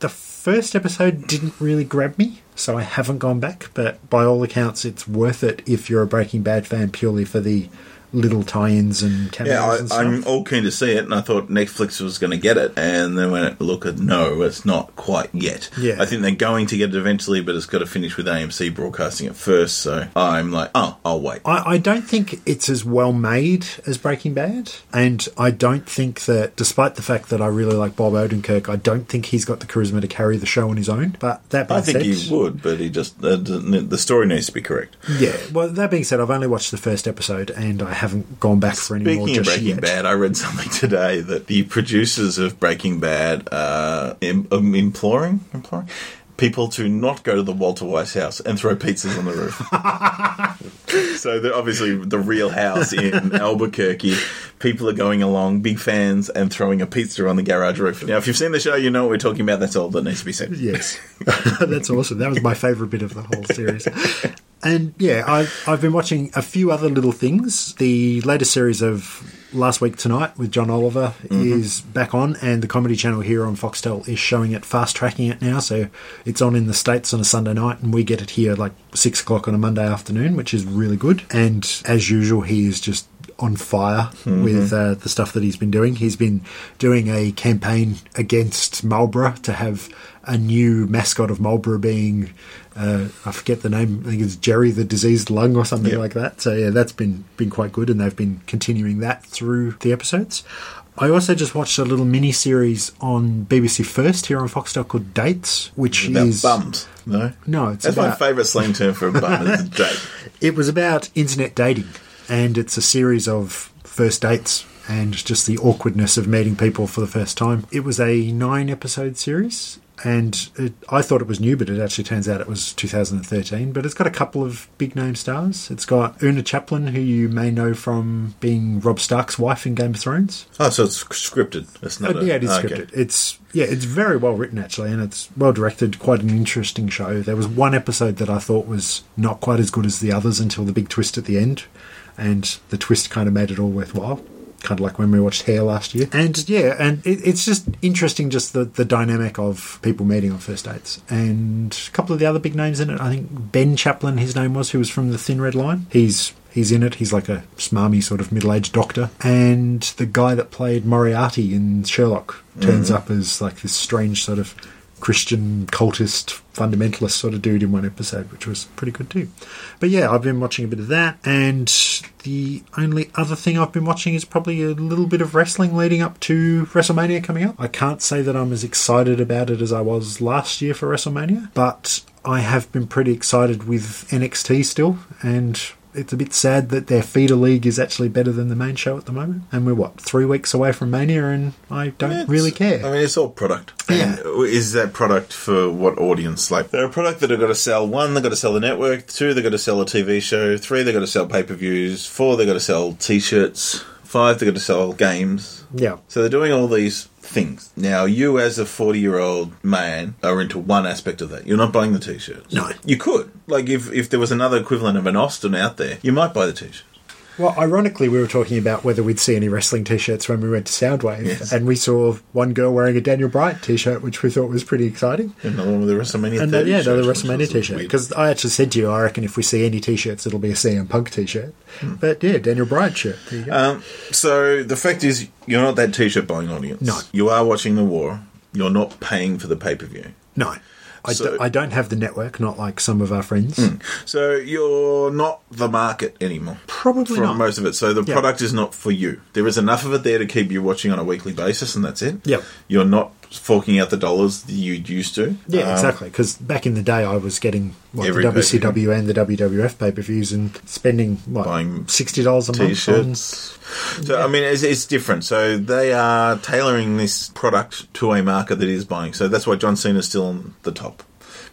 the first episode didn't really grab me, so I haven't gone back. But by all accounts, it's worth it if you're a Breaking Bad fan purely for the little tie-ins and cameos Yeah, and I, stuff. I'm all keen to see it, and I thought Netflix was going to get it, and then when I look at no, it's not quite yet. Yeah. I think they're going to get it eventually, but it's got to finish with AMC broadcasting it first. So I'm like, oh, I'll wait. I, I don't think it's as well made as Breaking Bad, and I don't think that, despite the fact that I really like Bob Odenkirk, I don't think he's got the charisma to carry the show on his own. But that being I think said, he would, but he just uh, the story needs to be correct. yeah. Well, that being said, I've only watched the first episode, and I haven't gone back for any more Speaking of just Breaking yet. Bad, I read something today that the producers of Breaking Bad are im- um, imploring, imploring people to not go to the Walter White's house and throw pizzas on the roof. *laughs* so obviously the real house in Albuquerque. People are going along, big fans, and throwing a pizza on the garage roof. Now, if you've seen the show, you know what we're talking about. That's all that needs to be said. Yes, *laughs* that's awesome. That was my favourite bit of the whole series. *laughs* And yeah, I've, I've been watching a few other little things. The latest series of Last Week Tonight with John Oliver is back on, and the Comedy Channel here on Foxtel is showing it, fast tracking it now. So it's on in the States on a Sunday night, and we get it here like six o'clock on a Monday afternoon, which is really good. And as usual, he is just on fire with uh, the stuff that he's been doing. He's been doing a campaign against Marlboro to have a new mascot of Marlboro being, uh, I forget the name, I think it's Jerry the Diseased Lung or something Yep. like that. So yeah, that's been been quite good, and they've been continuing that through the episodes. I also just watched a little mini series on BBC First here on Foxtel called Dates, which About is bums, no? no, it's That's my favourite slang term for a bum is a *laughs* date. it was about internet dating, and it's a series of first dates and just the awkwardness of meeting people for the first time. It was a nine episode series, and it, I thought it was new, but it actually turns out it was 2013. But it's got a couple of big name stars. It's got Oona Chaplin, who you may know from being Robb Stark's wife in Game of Thrones. Oh, so it's scripted. It's not. Uh, a, yeah, it is scripted. It's yeah, it's very well written actually, and it's well directed. Quite an interesting show. There was one episode that I thought was not quite as good as the others until the big twist at the end, and the twist kind of made it all worthwhile. Kind of like when we watched Hair last year, and yeah, and it, it's just interesting, just the the dynamic of people meeting on first dates, and a couple of the other big names in it. I think Ben Chaplin, his name was, who was from the Thin Red Line. He's He's in it. He's like a smarmy sort of middle-aged doctor, and the guy that played Moriarty in Sherlock turns mm. up as like this strange sort of Christian cultist fundamentalist sort of dude in one episode, which was pretty good too. But yeah, I've been watching a bit of that, and the only other thing I've been watching is probably a little bit of wrestling leading up to WrestleMania coming up. I can't say that I'm as excited about it as I was last year for WrestleMania, but I have been pretty excited with NXT still, and it's a bit sad that their feeder league is actually better than the main show at the moment. And we're what three weeks away from Mania, and I don't It's- really care. I mean, it's all product. Yeah. And is that product for what audience? Like, they're a product that have got to sell one, they've got to sell the network, two, they've got to sell a TV show, three, they've got to sell pay per views, four, they've got to sell t shirts, five, they've got to sell games. Yeah, So they're doing all these things. Now, you as a 40 year old man are into one aspect of that. You're not buying the t shirts. No. You could. Like, if, if there was another equivalent of an Austin out there, you might buy the t shirts. Well, ironically, we were talking about whether we'd see any wrestling T-shirts when we went to Soundwave, Yes. and we saw one girl wearing a Daniel Bryan T-shirt, which we thought was pretty exciting. Another one with the WrestleMania And 30 then, yeah, another WrestleMania T-shirt. Because I actually said to you, I reckon if we see any T-shirts, it'll be a CM Punk T-shirt. But yeah, Daniel Bryan shirt. There you go. Um, so the fact is, you're not that t-shirt buying audience. No. you are watching the war. You're not paying for the pay per view. no, I, so- I don't have the network, not like some of our friends. Hmm. So you're not the market anymore. Probably for not. most of it. So the Yeah. product is not for you. There is enough of it there to keep you watching on a weekly basis, and that's it. Yep. You're not forking out the dollars that you used to. Yeah, Um, exactly. Because back in the day, I was getting the WCW and the WWF pay per views and spending what Buying sixty dollars a month. on- T-shirts. So I mean, it's, it's different. So they are tailoring this product to a market that is buying. So that's why John Cena is still on the top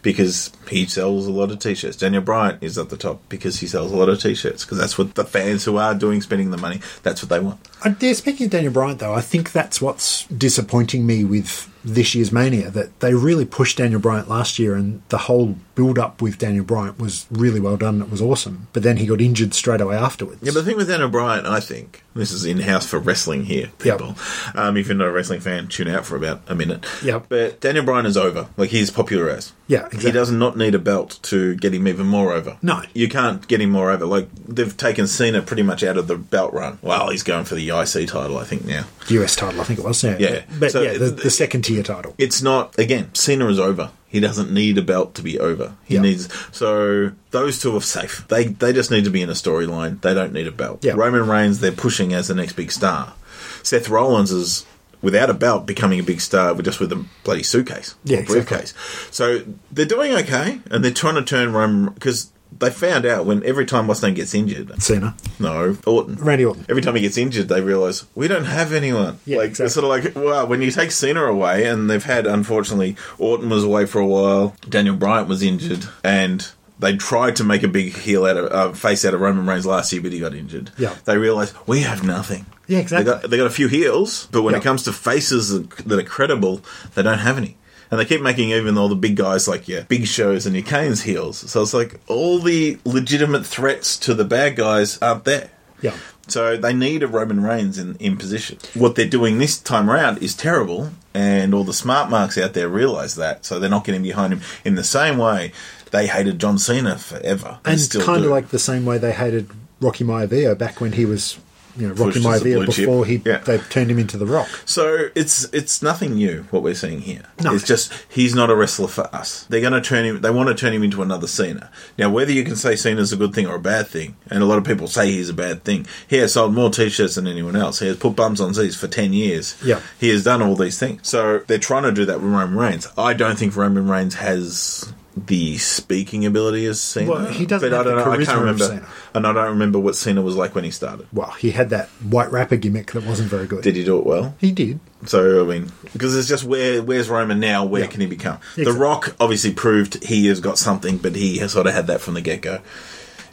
because he sells a lot of T-shirts. Daniel Bryan is at the top because he sells a lot of T-shirts because that's what the fans who are doing spending the money. That's what they want. Uh, yeah, speaking of Daniel Bryant, though, I think that's what's disappointing me with this year's Mania that they really pushed Daniel Bryant last year, and the whole build up with Daniel Bryant was really well done. It was awesome, but then he got injured straight away afterwards. Yeah, but the thing with Daniel Bryan, I think this is in house for wrestling here, Yep. Um, if you're not a wrestling fan, tune out for about a minute. Yeah. But Daniel Bryan is over. Like he's popular as. Yeah, He does not need a belt to get him even more over. No. You can't get him more over. Like they've taken Cena pretty much out of the belt run. Well, he's going for the IC title, I think now. US title, I think it was. Yeah, Yeah. but So yeah, the, the second tier title. It's not again. Cena is over. He doesn't need a belt to be over. He Yeah. needs so those two are safe. They they just need to be in a storyline. They don't need a belt. Yeah. Roman Reigns they're pushing as the next big star. Seth Rollins is without a belt becoming a big star with just with a bloody suitcase Yeah, or exactly. briefcase. So they're doing okay, and they're trying to turn Roman because they found out when every time what's name gets injured. Cena, No, Orton. Randy Orton. Every time he gets injured, they realise we don't have anyone. Yeah, like exactly. it's sort of like wow, when you take Cena away, and they've had unfortunately Orton was away for a while, Daniel Bryant was injured, and they tried to make a big heel out of uh, face out of Roman Reigns last year, but he got injured. Yeah. they realised we have nothing. Yeah, exactly. They got, they got a few heels, but when Yeah. it comes to faces that are credible, they don't have any. And they keep making even all the big guys like yeah, big shows and your Kane's heels. So it's like all the legitimate threats to the bad guys aren't there. Yeah. So they need a Roman Reigns in, in position. What they're doing this time around is terrible, and all the smart marks out there realise that, so they're not getting behind him in the same way they hated John Cena forever. And still kind of like the same way they hated Rocky Maivia back when he was, you know, Rocky Pushed as a Maivia before he Yeah. they turned him into the Rock. So it's it's nothing new what we're seeing here. No. It's just he's not a wrestler for us. They're going to turn him. They want to turn him into another Cena. Now, whether you can say Cena's a good thing or a bad thing, and a lot of people say he's a bad thing, he has sold more T-shirts than anyone else. He has put bums on seats for ten years. Yeah. he has done all these things. So they're trying to do that with Roman Reigns. I don't think Roman Reigns has the speaking ability as Cena. Well, he doesn't but have I don't the know. I charisma can't of remember, Cena. and I don't remember what Cena was like when he started. Well, he had that white rapper gimmick that wasn't very good. Did he do it well? He did. So I mean, because it's just where where's Roman now? Where Yeah. can he become? Exactly. The Rock obviously proved he has got something, but he has sort of had that from the get go.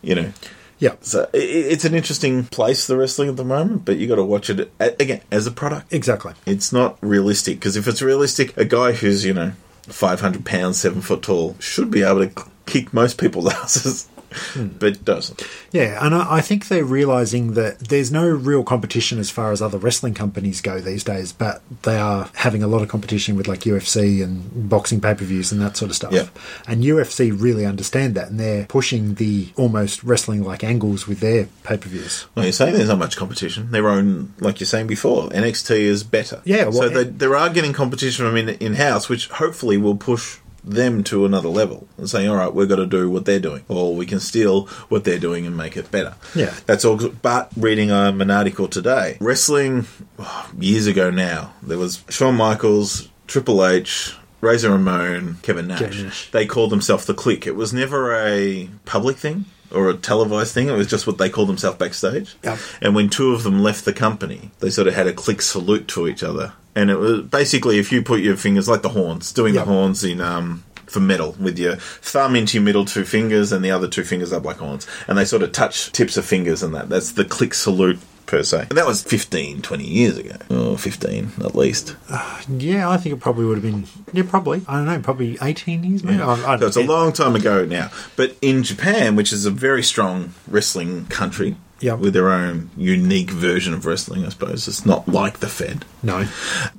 You know, Yeah. so i it's an interesting place the wrestling at the moment, but you got to watch it a- again as a product. Exactly. It's not realistic because if it's realistic, a guy who's you know five hundred pounds, seven foot tall should be able to kick most people's *laughs* asses, *laughs* But doesn't. Yeah, and I, I think they're realizing that there's no real competition as far as other wrestling companies go these days, but they are having a lot of competition with like UFC and boxing pay per views and that sort of stuff. Yeah. And UFC really understand that, and they're pushing the almost wrestling like angles with their pay per views. Well, you're saying there's not much competition. Their own, like you're saying before, NXT is better. Yeah, well, so they, there are getting competition from in in house, which hopefully will push them to another level and saying, all right, we've got to do what they're doing, or we can steal what they're doing and make it better. Yeah. that's all. But reading um, an article today, wrestling oh, *sighs* years ago now, there was Shawn Michaels, Triple H. Razor Ramon, Kevin Nash. Kevin Nash. They called themselves the Kliq. It was never a public thing or a televised thing. It was just what they called themselves backstage. Yep. And when two of them left the company, they sort of had a Kliq salute to each other. And it was basically if you put your fingers like the horns, doing Yep. the horns in um for metal with your thumb into your middle two fingers and the other two fingers up like horns. And they sort of touch tips of fingers and that. That's the Kliq salute per se. And that was 15, 20 years ago. Or 15 at least. Uh, yeah, I think it probably would have been. Yeah, probably. I don't know, probably 18 years maybe. I, I, So it's a long time ago now. But in Japan, which is a very strong wrestling country, Yeah. with their own unique version of wrestling, I suppose. It's not like the Fed. No.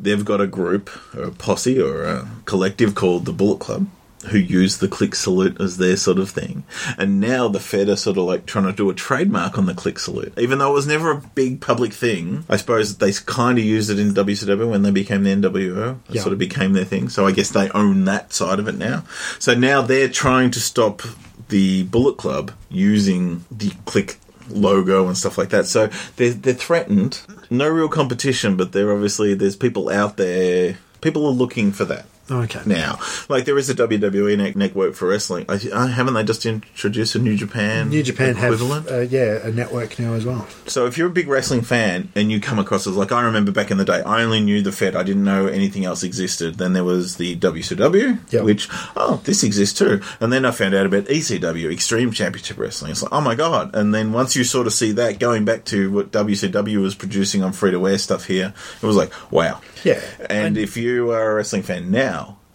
They've got a group, or a posse, or a collective called the Bullet Club, who use the Kliq salute as their sort of thing. And now the Fed are sort of like trying to do a trademark on the Kliq salute. Even though it was never a big public thing, I suppose they kind of used it in WCW when they became the NWO. It Yeah. sort of became their thing. So I guess they own that side of it now. So now they're trying to stop the Bullet Club using the Kliq logo and stuff like that. So they're, they're threatened. No real competition, but they're obviously, there's people out there, people are looking for that. Okay. now. Like there is a WWE ne- network for wrestling. I, I, haven't they just introduced a New Japan? New Japan have equivalent? uh, yeah a network now as well. So if you're a big wrestling fan and you come across as like I remember back in the day, I only knew the Fed. I didn't know anything else existed. Then there was the WCW, Yep. which oh this exists too. And then I found out about ECW, Extreme Championship Wrestling. It's like oh my god. And then once you sort of see that going back to what WCW was producing on free to wear stuff here, it was like wow. Yeah. And, And- if you are a wrestling fan now.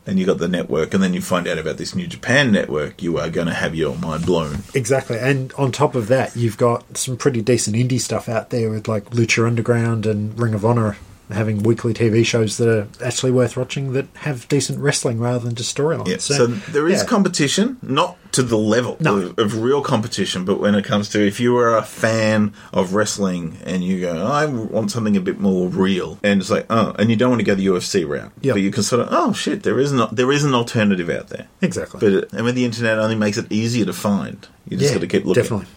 And you got the network, and then you find out about this New Japan network. You are going to have your mind blown. Exactly, and on top of that, you've got some pretty decent indie stuff out there with like Lucha Underground and Ring of Honor having weekly TV shows that are actually worth watching that have decent wrestling rather than just storylines. Yeah, so, there is yeah. competition, not to the level No. of, of real competition, but when it comes to if you are a fan of wrestling and you go, I want something a bit more real, and it's like, oh, and you don't want to go the UFC route, Yeah. but you can sort of, oh shit, there is not there is an alternative out there, exactly. but it, and with the internet, only makes it easier to find. You just yeah, got to keep looking. definitely.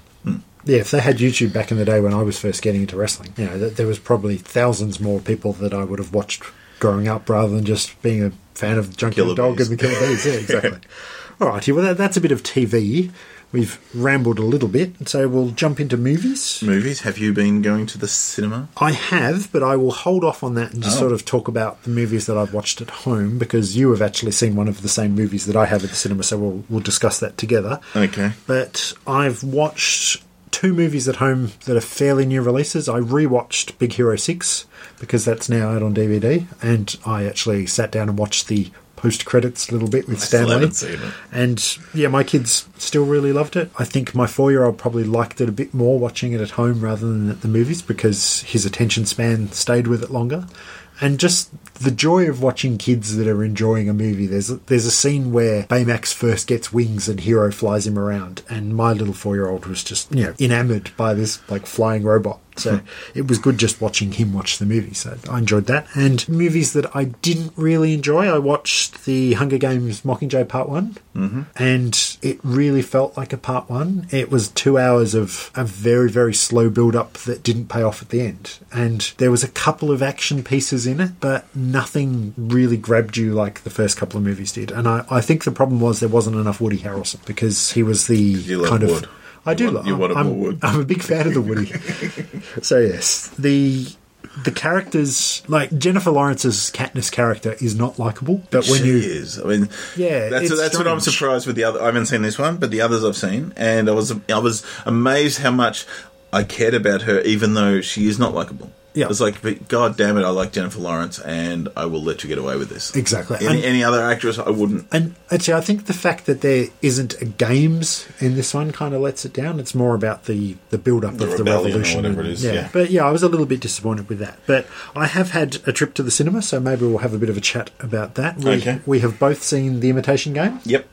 Yeah, if they had YouTube back in the day when I was first getting into wrestling, you know, th- there was probably thousands more people that I would have watched growing up rather than just being a fan of Junkyard Killer Dog Bees. and the Killer Bees. Yeah, exactly. *laughs* All right, well, that, that's a bit of TV. We've rambled a little bit, so we'll jump into movies. Movies? Have you been going to the cinema? I have, but I will hold off on that and just Oh. sort of talk about the movies that I've watched at home because you have actually seen one of the same movies that I have at the cinema, so we'll we'll discuss that together. Okay. But I've watched two movies at home that are fairly new releases. I rewatched Big Hero 6 because that's now out on DVD, and I actually sat down and watched the post credits a little bit with I Stanley. haven't seen it. And yeah, my kids still really loved it. I think my four year old probably liked it a bit more watching it at home rather than at the movies because his attention span stayed with it longer. And just the joy of watching kids that are enjoying a movie. There's a, there's a scene where Baymax first gets wings and Hero flies him around, and my little four year old was just you know enamored by this like flying robot. So it was good just watching him watch the movie. So I enjoyed that. And movies that I didn't really enjoy, I watched the Hunger Games Mockingjay Part One, mm-hmm. and it really felt like a Part One. It was two hours of a very very slow build up that didn't pay off at the end. And there was a couple of action pieces in it, but nothing really grabbed you like the first couple of movies did. And I, I think the problem was there wasn't enough Woody Harrelson because he was the kind of. Wood. I You do want- love. you wanted I'm, more Wood. I'm a big fan of the Woody. *laughs* so yes, the the characters like Jennifer Lawrence's Katniss character is not likable, but when she you is. I mean, Yeah, that's that's what I'm surprised with the other. I haven't seen this one, but the others I've seen, and I was I was amazed how much I cared about her, even though she is not likable. Yeah. it's like, but God damn it, I like Jennifer Lawrence, and I will let you get away with this. Exactly. Any, And- any other actress, I wouldn't. and actually, I think the fact that there isn't a games in this one kind of lets it down. It's more about the the build up The of the revolution, whatever and- it is, yeah. But yeah, I was a little bit disappointed with that. But I have had a trip to the cinema, so maybe we'll have a bit of a chat about that. We, Okay. we have both seen The Imitation Game. Yep,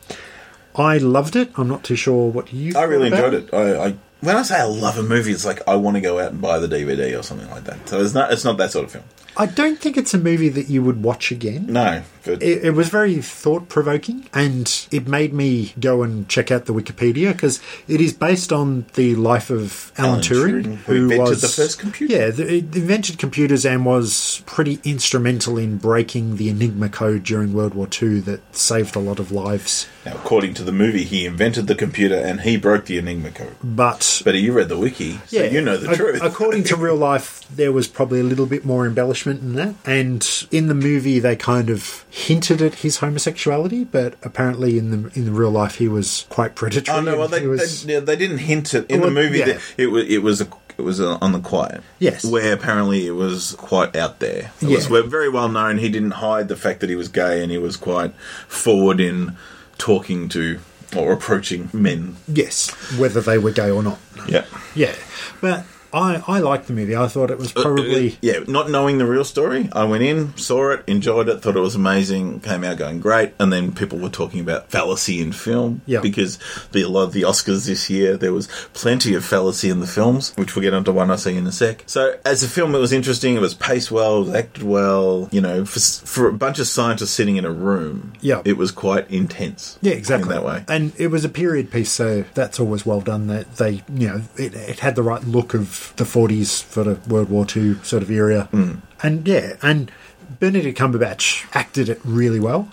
I loved it. I'm not too sure what you. I really enjoyed it. I, I when I say I love a movie, it's like I want to go out and buy the DVD or something like that. So it's not it's not that sort of film. I don't think it's a movie that you would watch again. No, It, it was very thought provoking, and it made me go and check out the Wikipedia because it is based on the life of Alan, Alan Turing, Turing, who invented the first computer. Yeah, the, it invented computers and was pretty instrumental in breaking the Enigma code during World War II that saved a lot of lives. now according to the movie, he invented the computer and he broke the Enigma code. But But you read the wiki, so you know the ac- truth. According to real life, there was probably a little bit more embellishment in that. And in the movie, they kind of hinted at his homosexuality, but apparently in the in the real life, he was quite predatory. Oh no! Well, they, he was- they, yeah, they didn't hint it in Well, the movie. yeah. That it was it was a, it was uh, on the quiet. Yes. where apparently it was quite out there. It Yeah. we're very well known. He didn't hide the fact that he was gay, and he was quite forward in talking to or approaching men. yes, whether they were gay or not. Yeah, Yeah, but I I liked the movie. I thought it was uh, uh, probably yeah. Not knowing the real story, I went in, saw it, enjoyed it, thought it was amazing, came out going great, and then people were talking about fallacy in film. Yeah. because the, a lot of the Oscars this year there was plenty of fallacy in the films, which we'll get onto one I see in a sec. So as a film, it was interesting. It was paced well, it was acted well. You know, for for a bunch of scientists sitting in a room, Yeah. it was quite intense. Yeah, exactly. in that way. And it was a period piece, so that's always well done. That they, you know, it, it had the right look of the 40s for the World War II sort of era. Mm. And yeah, and Benedict Cumberbatch acted it really well.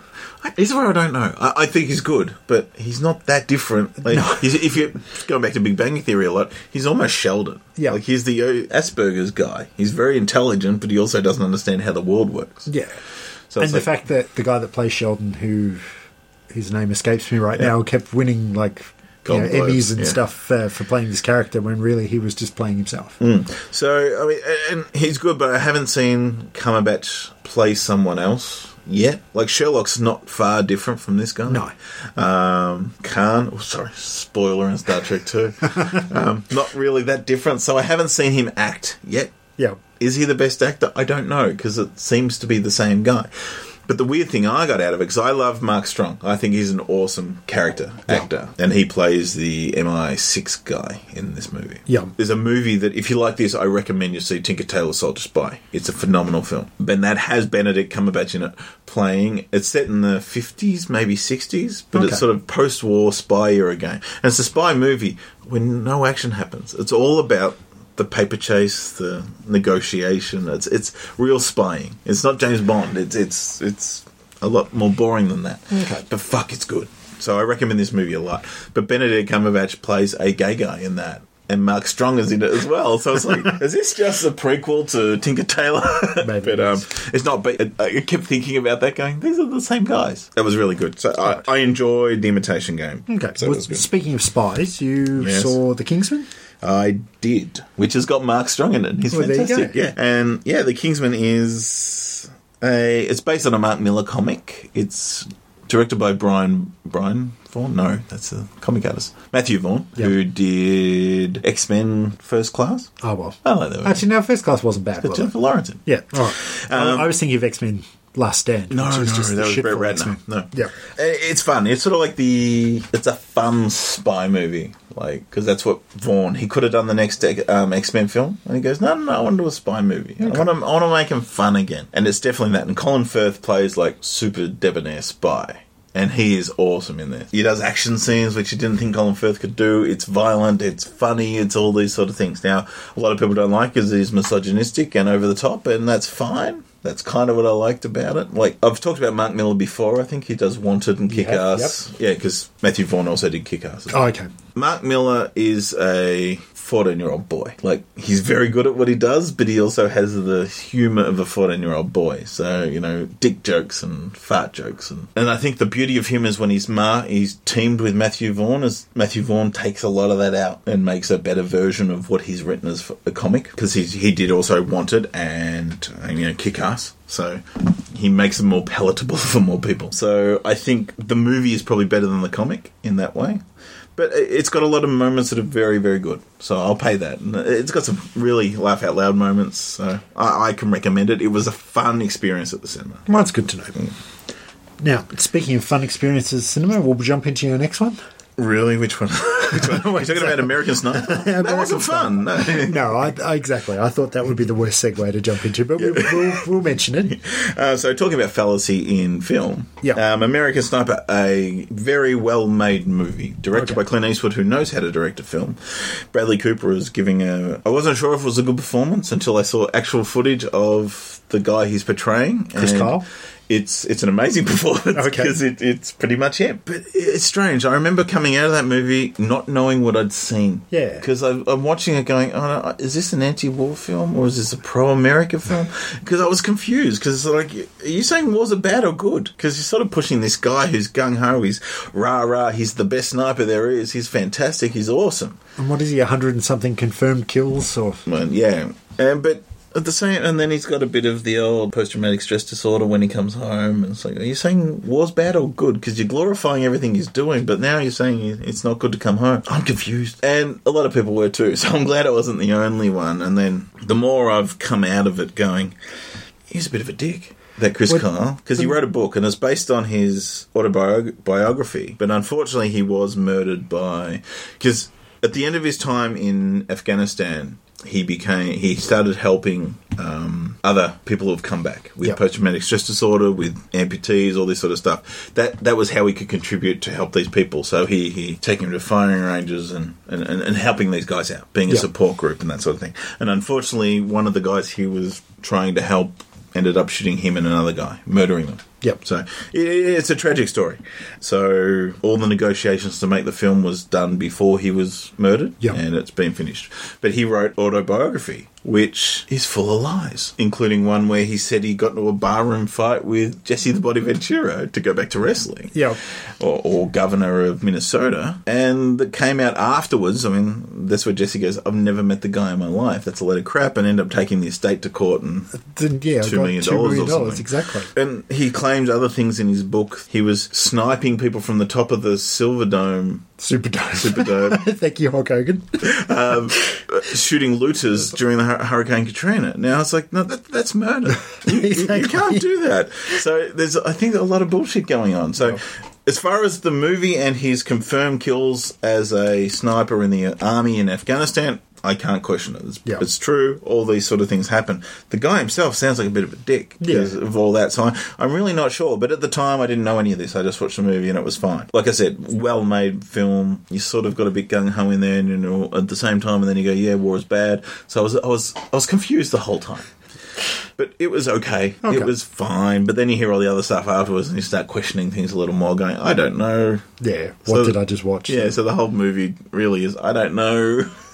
Here's where I don't know. I, I think he's good, but he's not that different. Like, he's, if you're going back to Big Bang Theory a lot, he's almost Sheldon. Yeah. Like, he's the Asperger's guy. He's very intelligent, but he also doesn't understand how the world works. Yeah. So and the like- fact that the guy that plays Sheldon, who his name escapes me right Yeah. now, kept winning like you know, Emmys and yeah. stuff uh, for playing this character when really he was just playing himself. So, I mean, and he's good, but I haven't seen Cumberbatch play someone else yet. Like, Sherlock's not far different from this guy. No. Um, Khan, oh, sorry, spoiler in Star Trek 2. *laughs* um, not really that different. So, I haven't seen him act yet. Yeah. Is he the best actor? I don't know, because it seems to be the same guy. But the weird thing I got out of it, because I love Mark Strong, I think he's an awesome character actor, and he plays the MI6 guy in this movie. Yeah. There's a movie that, if you like this, I recommend you see Tinker Tailor Soldier Spy. It's a phenomenal film. And that has Benedict Cumberbatch in it playing. It's set in the 50s, maybe 60s, but Okay. it's sort of post war spy era game. And it's a spy movie when no action happens. It's all about the paper chase, the negotiation. It's it's real spying. It's not James Bond. It's it's it's a lot more boring than that. Okay. But fuck, it's good. So I recommend this movie a lot. But Benedict Cumberbatch plays a gay guy in that. And Mark Strong is in it as well. So it's like, is this just a prequel to Tinker Tailor? Maybe *laughs* but um, it's not. But I I kept thinking about that, going, these are the same guys. That was really good. So I, I enjoyed the Imitation Game. Okay. so it well, was good. speaking of spies, you Yes. saw The Kingsman? I did, which has got Mark Strong in it. He's Well, fantastic. Yeah, and yeah, The Kingsman is a. It's based on a Mark Millar comic. It's directed by Brian Brian Vaughan. No, that's a comic artist Matthew Vaughn, Yep. who did X Men First Class. Oh, well. I like that. movie. Actually, no, First Class wasn't bad. Was? Jennifer Lawrence. Yeah. Right. Um, I was thinking of X Men Last Stand. No, no, just the that was shit Brett Ratner. No, Yeah. It's fun. It's sort of like the. It's a fun spy movie, like because that's what Vaughn. He could have done the next um, X Men film, and he goes, "No, no, no, I want to do a spy movie. I want to, I want to make him fun again." And it's definitely that. And Colin Firth plays like super debonair spy. And he is awesome in there. He does action scenes, which you didn't think Colin Firth could do. It's violent, it's funny, it's all these sort of things. Now, a lot of people don't like because he's misogynistic and over the top, and that's fine. That's kind of what I liked about it. Like I've talked about Mark Millar before. I think he does Wanted and Kick Ass. Yeah, because Matthew Vaughn also did Kick Ass. Oh, okay. Mark Millar is a 14 year old boy. Like, he's very good at what he does, but he also has the humour of a 14 year old boy. So, you know, dick jokes and fart jokes. And, and I think the beauty of him is when he's ma- he's teamed with Matthew Vaughn, as Matthew Vaughn takes a lot of that out and makes a better version of what he's written as a comic. Because he did also Wanted and, you know, Kick Ass. So he makes it more palatable *laughs* for more people. So I think the movie is probably better than the comic in that way. But it- it's got a lot of moments that are very, very good. So I'll pay that. And it's got some really laugh out loud moments. So I, I can recommend it. It was a fun experience at the cinema. Well, that's good to know. Mm. Now, speaking of fun experiences at cinema, we'll jump into your next one. Really? Which one? *laughs* Which one? Talking about American Sniper? *laughs* that wasn't fun. No. *laughs* No, I, I, exactly. I thought that would be the worst segue to jump into, but we'll, we'll, we'll mention it. Uh, so talking about fallacy in film, Yeah. um, American Sniper, a very well made movie directed Okay. by Clint Eastwood, who knows how to direct a film. Bradley Cooper is giving a. I wasn't sure if it was a good performance until I saw actual footage of the guy he's portraying. Chris Kyle? It's it's an amazing *laughs* performance Okay. because it, it's pretty much it. But it's strange. I remember coming out of that movie not knowing what I'd seen. Yeah. Because I'm watching it going, oh, no, uh, is this an anti-war film or is this a pro-America film? *laughs* Because I was confused. Because like, are you saying wars are bad or good? Because you're sort of pushing this guy who's gung ho. He's rah rah. He's the best sniper there is. He's fantastic. He's awesome. And what is he, 100 and something confirmed kills? Or Well, yeah, and but. At the same, and then he's got a bit of the old post-traumatic stress disorder when he comes home. And it's like, are you saying war's bad or good? Because you're glorifying everything he's doing, but now you're saying it's not good to come home. I'm confused, and a lot of people were too. *laughs* So I'm glad I wasn't the only one. And then the more I've come out of it, going, he's a bit of a dick. That Chris What- Kyle, because he wrote a book and it's based on his autobiography. But unfortunately, he was murdered by because at the end of his time in Afghanistan, he became he started helping um, other people who have come back with Yep. post traumatic stress disorder, with amputees, all this sort of stuff. That that was how he could contribute to help these people. So he he taking them to firing ranges and, and, and, and helping these guys out, being a Yep. support group and that sort of thing. And unfortunately, one of the guys he was trying to help ended up shooting him and another guy, murdering them. Yep. So it, it's a tragic story. So all the negotiations to make the film was done before he was murdered, Yep. and it's been finished. But he wrote autobiography, which is full of lies, including one where he said he got into a barroom fight with Jesse the Body Ventura to go back to wrestling Yeah. or, or governor of Minnesota, and that came out afterwards. I mean, that's where Jesse goes, "I've never met the guy in my life. That's a load of crap," and end up taking the estate to court and. Then, yeah, I Two got million two dollars million or dollars exactly. And he claims other things in his book. He was sniping people from the top of the Silver Dome, Superdome. Superdome, *laughs* Thank you, Hulk Hogan. *laughs* um, uh, shooting looters during the Hurricane Katrina. Now it's like, no, that, that's murder. *laughs* You, you- you can't do that. So there's, I think, a lot of bullshit going on. So. As far as the movie and his confirmed kills as a sniper in the army in Afghanistan, I can't question it. It's, Yeah. it's true. All these sort of things happen. The guy himself sounds like a bit of a dick Yeah. because of all that. So I- I'm really not sure. But at the time, I didn't know any of this. I just watched the movie and it was fine. Like I said, well-made film. You sort of got a bit gung ho in there, and you know, at the same time, and then you go, "Yeah, war is bad." So I was, I was, I was confused the whole time. But it was okay. Okay. It was fine. But then you hear all the other stuff afterwards, and you start questioning things a little more. Going, I don't know. Yeah. What So- did I just watch? Yeah, so the whole movie really is I don't know. *laughs*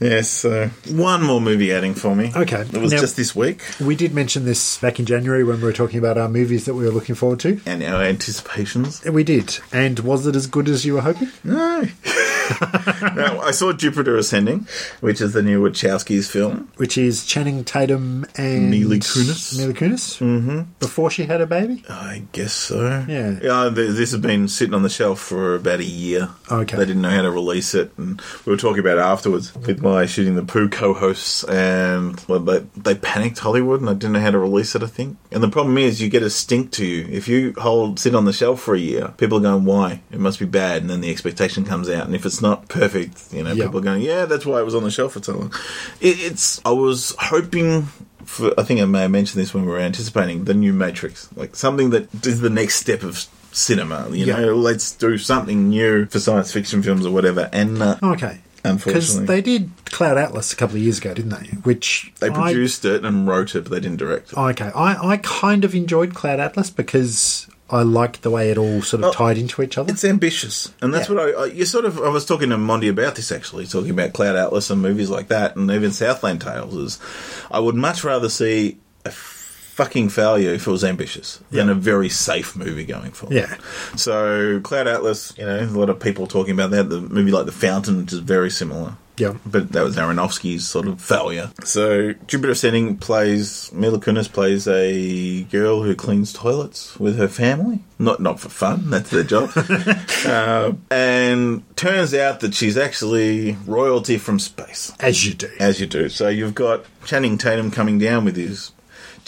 yes, so one more movie adding for me. Okay. It was Now- just this week. We did mention this back in January when we were talking about our movies that we were looking forward to. And our anticipations. We did. And was it as good as you were hoping? No. *laughs* now, I saw Jupiter Ascending, which is the new Wachowski's film. Which is Channing Tatum and Mila Kunis. Mila Kunis. Mm-hmm. Before she had a baby. I guess so. Yeah. Yeah, th- this has been sitting on the shelf for about a year. Okay. They didn't know how to release it, and we were talking about it afterwards with my shooting the poo co-hosts, and well, they, they panicked Hollywood, and they didn't know how to release it. I think, and the problem is you get a stink to you if you hold sit on the shelf for a year. People are going, "Why? It must be bad," and then the expectation comes out, and if it's not perfect, you know, Yeah. people are going, "Yeah, that's why it was on the shelf for so long." It, it's. I was hoping for, I think I may have mentioned this when we were anticipating the new Matrix, like something that is the next step of cinema. You Yeah. know, let's do something new for science fiction films or whatever. And uh, Okay. Because they did Cloud Atlas a couple of years ago, didn't they? Which they I- produced it and wrote it, but they didn't direct it. okay, I, I kind of enjoyed Cloud Atlas because I liked the way it all sort of Oh, tied into each other. It's ambitious, and that's Yeah. what I, I. You sort of. I was talking to Mondi about this actually, talking about Cloud Atlas and movies like that, and even Southland Tales. Is I would much rather see a fucking failure if it was ambitious Yeah. a very safe movie going forward. Yeah. So Cloud Atlas, you know, a lot of people talking about that. The movie like The Fountain, which is very similar. Yeah. But that was Aronofsky's sort of failure. So Jupiter Ascending plays Mila Kunis plays a girl who cleans toilets with her family. Not not for fun. That's their job. *laughs* uh, and turns out that she's actually royalty from space, As you do. as you do. So you've got Channing Tatum coming down with his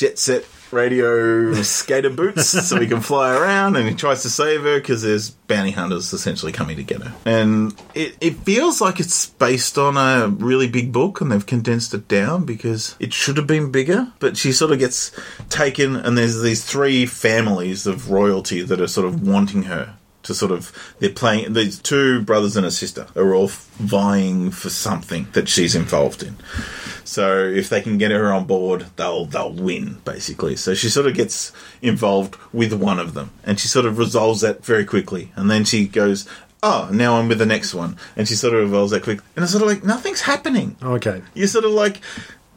jet set radio skater boots *laughs* so he can fly around and he tries to save her because there's bounty hunters essentially coming to get her. And it, it feels like it's based on a really big book and they've condensed it down because it should have been bigger but she sort of gets taken and there's these three families of royalty that are sort of wanting her to sort of they're playing these two brothers and a sister are all vying for something that she's involved in so if they can get her on board, they'll they'll win basically. So she sort of gets involved with one of them, and she sort of resolves that very quickly. And then she goes, "Oh, now I'm with the next one," and she sort of resolves that quick. And it's sort of like nothing's happening. Okay. You're sort of like,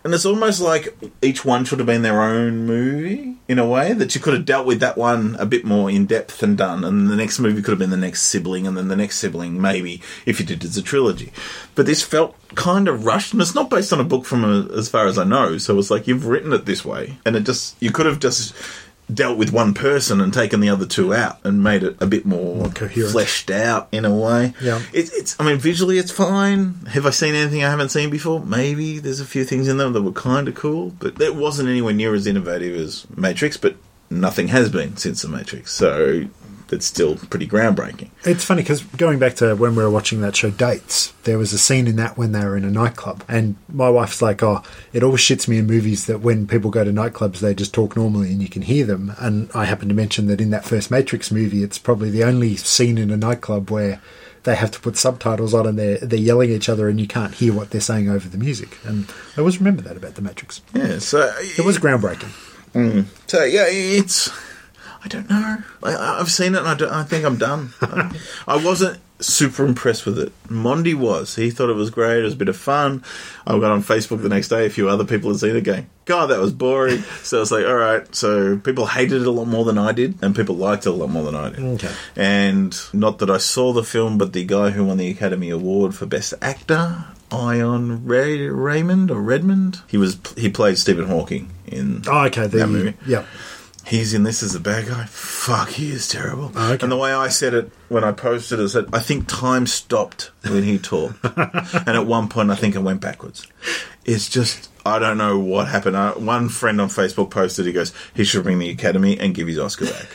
and it's almost like each one should have been their own movie in a way that you could have dealt with that one a bit more in depth and done, and the next movie could have been the next sibling, and then the next sibling maybe if you did it as a trilogy. But this felt kind of rushed, and it's not based on a book from a, as far as I know. So it's like you've written it this way, and it just you could have just dealt with one person and taken the other two out and made it a bit more coherent. fleshed out in a way. Yeah. It's, it's, I mean, visually it's fine. Have I seen anything I haven't seen before? Maybe. There's a few things in there that were kind of cool, but it wasn't anywhere near as innovative as Matrix, but nothing has been since The Matrix, so it's still pretty groundbreaking. It's funny because going back to when we were watching that show Dates, there was a scene in that when they were in a nightclub, and my wife's like, "Oh, it always shits me in movies that when people go to nightclubs, they just talk normally and you can hear them." And I happened to mention that in that first Matrix movie, it's probably the only scene in a nightclub where they have to put subtitles on and they're they're yelling at each other and you can't hear what they're saying over the music. And I always remember that about the Matrix. Yeah, so It was groundbreaking. Mm. So yeah, it's. I don't know. I, I've seen it, and I, don't- I think I'm done. *laughs* I, I wasn't super impressed with it. Mondi was. He thought it was great. It was a bit of fun. I got on Facebook the next day. A few other people had seen it. Going, God, that was boring. *laughs* so I was like, all right. So people hated it a lot more than I did, and people liked it a lot more than I did. Okay. And not that I saw the film, but the guy who won the Academy Award for Best Actor. Ion Ray- Raymond or Redmond. He was he played Stephen Hawking in Oh, okay. The, That movie. Yeah. He's in this as a bad guy. Fuck, he is terrible. Oh, okay. And the way I said it when I posted it, I said, I think time stopped when he talked. *laughs* and at one point, I think it went backwards. It's just, I don't know what happened. I, one friend on Facebook posted, he goes, he should ring the Academy and give his Oscar back.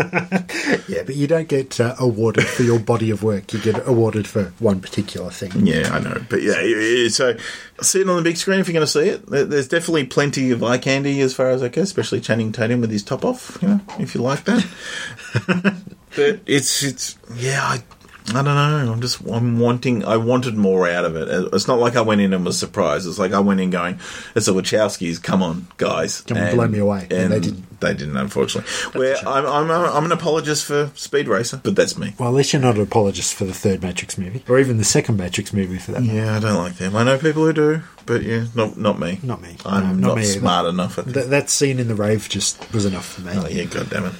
*laughs* Yeah, but you don't get uh, awarded for your body of work. You get awarded for one particular thing. Yeah, I know. But yeah, so see it on the big screen if you're going to see it. There's definitely plenty of eye candy as far as I go, especially Channing Tatum with his top off, you know, if you like that. *laughs* but it's, it's, yeah, I, I don't know. I'm just, I'm wanting, I wanted more out of it. Uh, it's not like I went in and was surprised. It's like I went in going, it's the Wachowskis, come on, guys. Come on, blow me away. And And they didn't. They didn't, unfortunately. Where I'm, I'm, I'm an apologist for Speed Racer, but that's me. Well, at least you're not an apologist for the third Matrix movie, or even the second Matrix movie for that. matter. Yeah, I don't like them. I know people who do, but yeah, not not me. Not me. I'm No, not not, me either. smart enough at Th- that scene in the rave just was enough for me. Oh yeah, god damn it.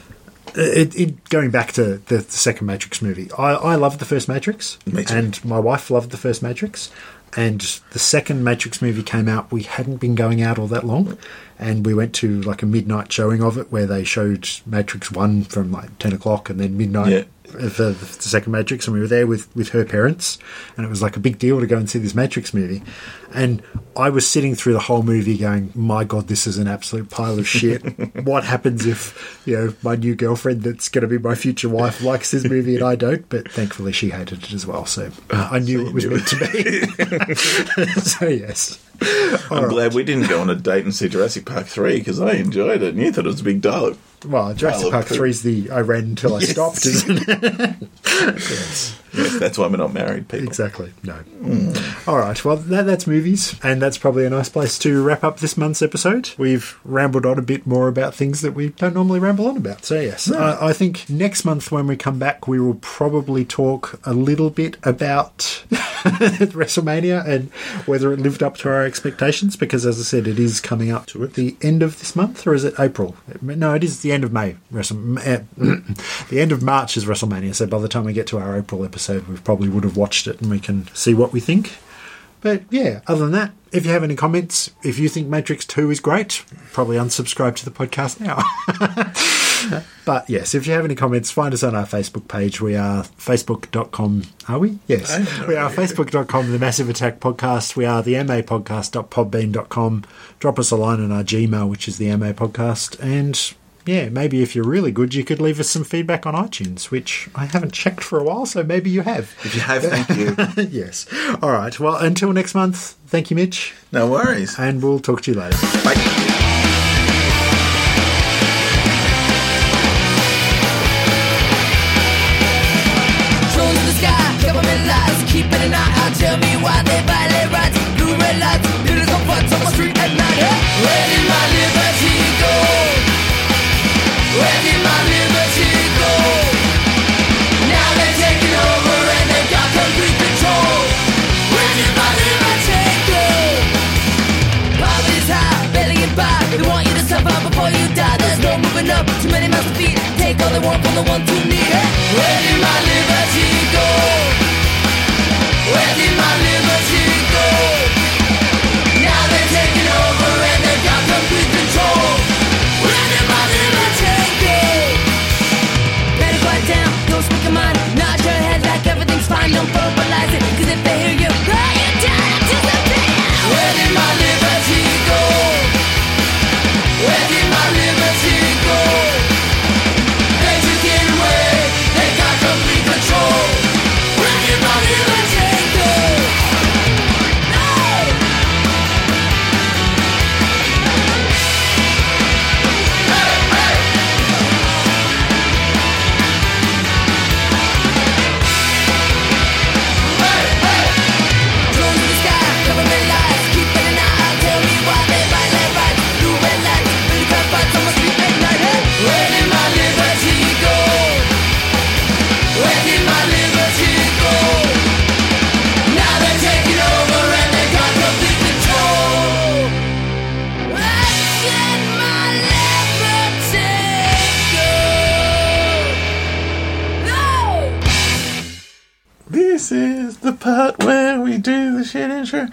It, it, going back to the, the second Matrix movie, I, I loved the first Matrix, and my wife loved the first Matrix. And the second Matrix movie came out, we hadn't been going out all that long, and we went to like a midnight showing of it where they showed Matrix One from like ten o'clock, and then midnight Yeah. For the second Matrix, and we were there with with her parents, and it was like a big deal to go and see this Matrix movie. And I was sitting through the whole movie going, "My God, this is an absolute pile of shit. *laughs* what happens if you know my new girlfriend, that's going to be my future wife, likes this movie and I don't?" But thankfully, she hated it as well, so uh, I knew so it was you meant to be. *laughs* so yes, *laughs* I'm glad we didn't go on a date and see Jurassic Park three because I enjoyed it and you thought it was a big dialogue. well, Jurassic Park of three is the I ran until I Yes. stopped, isn't it? *laughs* yes. Yes, *laughs* that's why we're not married people. Exactly. No. All right. Well, that, that's movies, and that's probably a nice place to wrap up this month's episode. We've rambled on a bit more about things that we don't normally ramble on about. So yes, I, I think next month when we come back, we will probably talk a little bit about *laughs* WrestleMania and whether it lived up to our expectations. Because as I said, it is coming up to the end of this month, or is it April? No, it is the end of May. Wrestle- eh, *clears throat* the end of March is WrestleMania. So by the time we get to our April episode, we probably would have watched it and we can see what we think. But yeah, other than that, if you have any comments, if you think Matrix 2 is great, probably unsubscribe to the podcast now. *laughs* but yes, if you have any comments, find us on our Facebook page. We are facebook.com. Are we? Yes. I have no We are facebook.com, the Massive Attack Podcast. We are the MA Podcast.podbean.com. Drop us a line on our Gmail, which is the MA Podcast. And yeah, maybe if you're really good, you could leave us some feedback on iTunes, which I haven't checked for a while, so maybe you have. If you have, thank you. *laughs* yes. All right. Well, until next month, thank you, Mitch, No worries. and we'll talk to you later. Bye. Drones in the sky, government lies, keeping an eye out. Tell me why they violate rights. Blue red lights, little on butts on my street at night. Where did my liberty go? Where did my liberty go? Where did my liberty go? Don't verbalize it, cause if they hear you cry,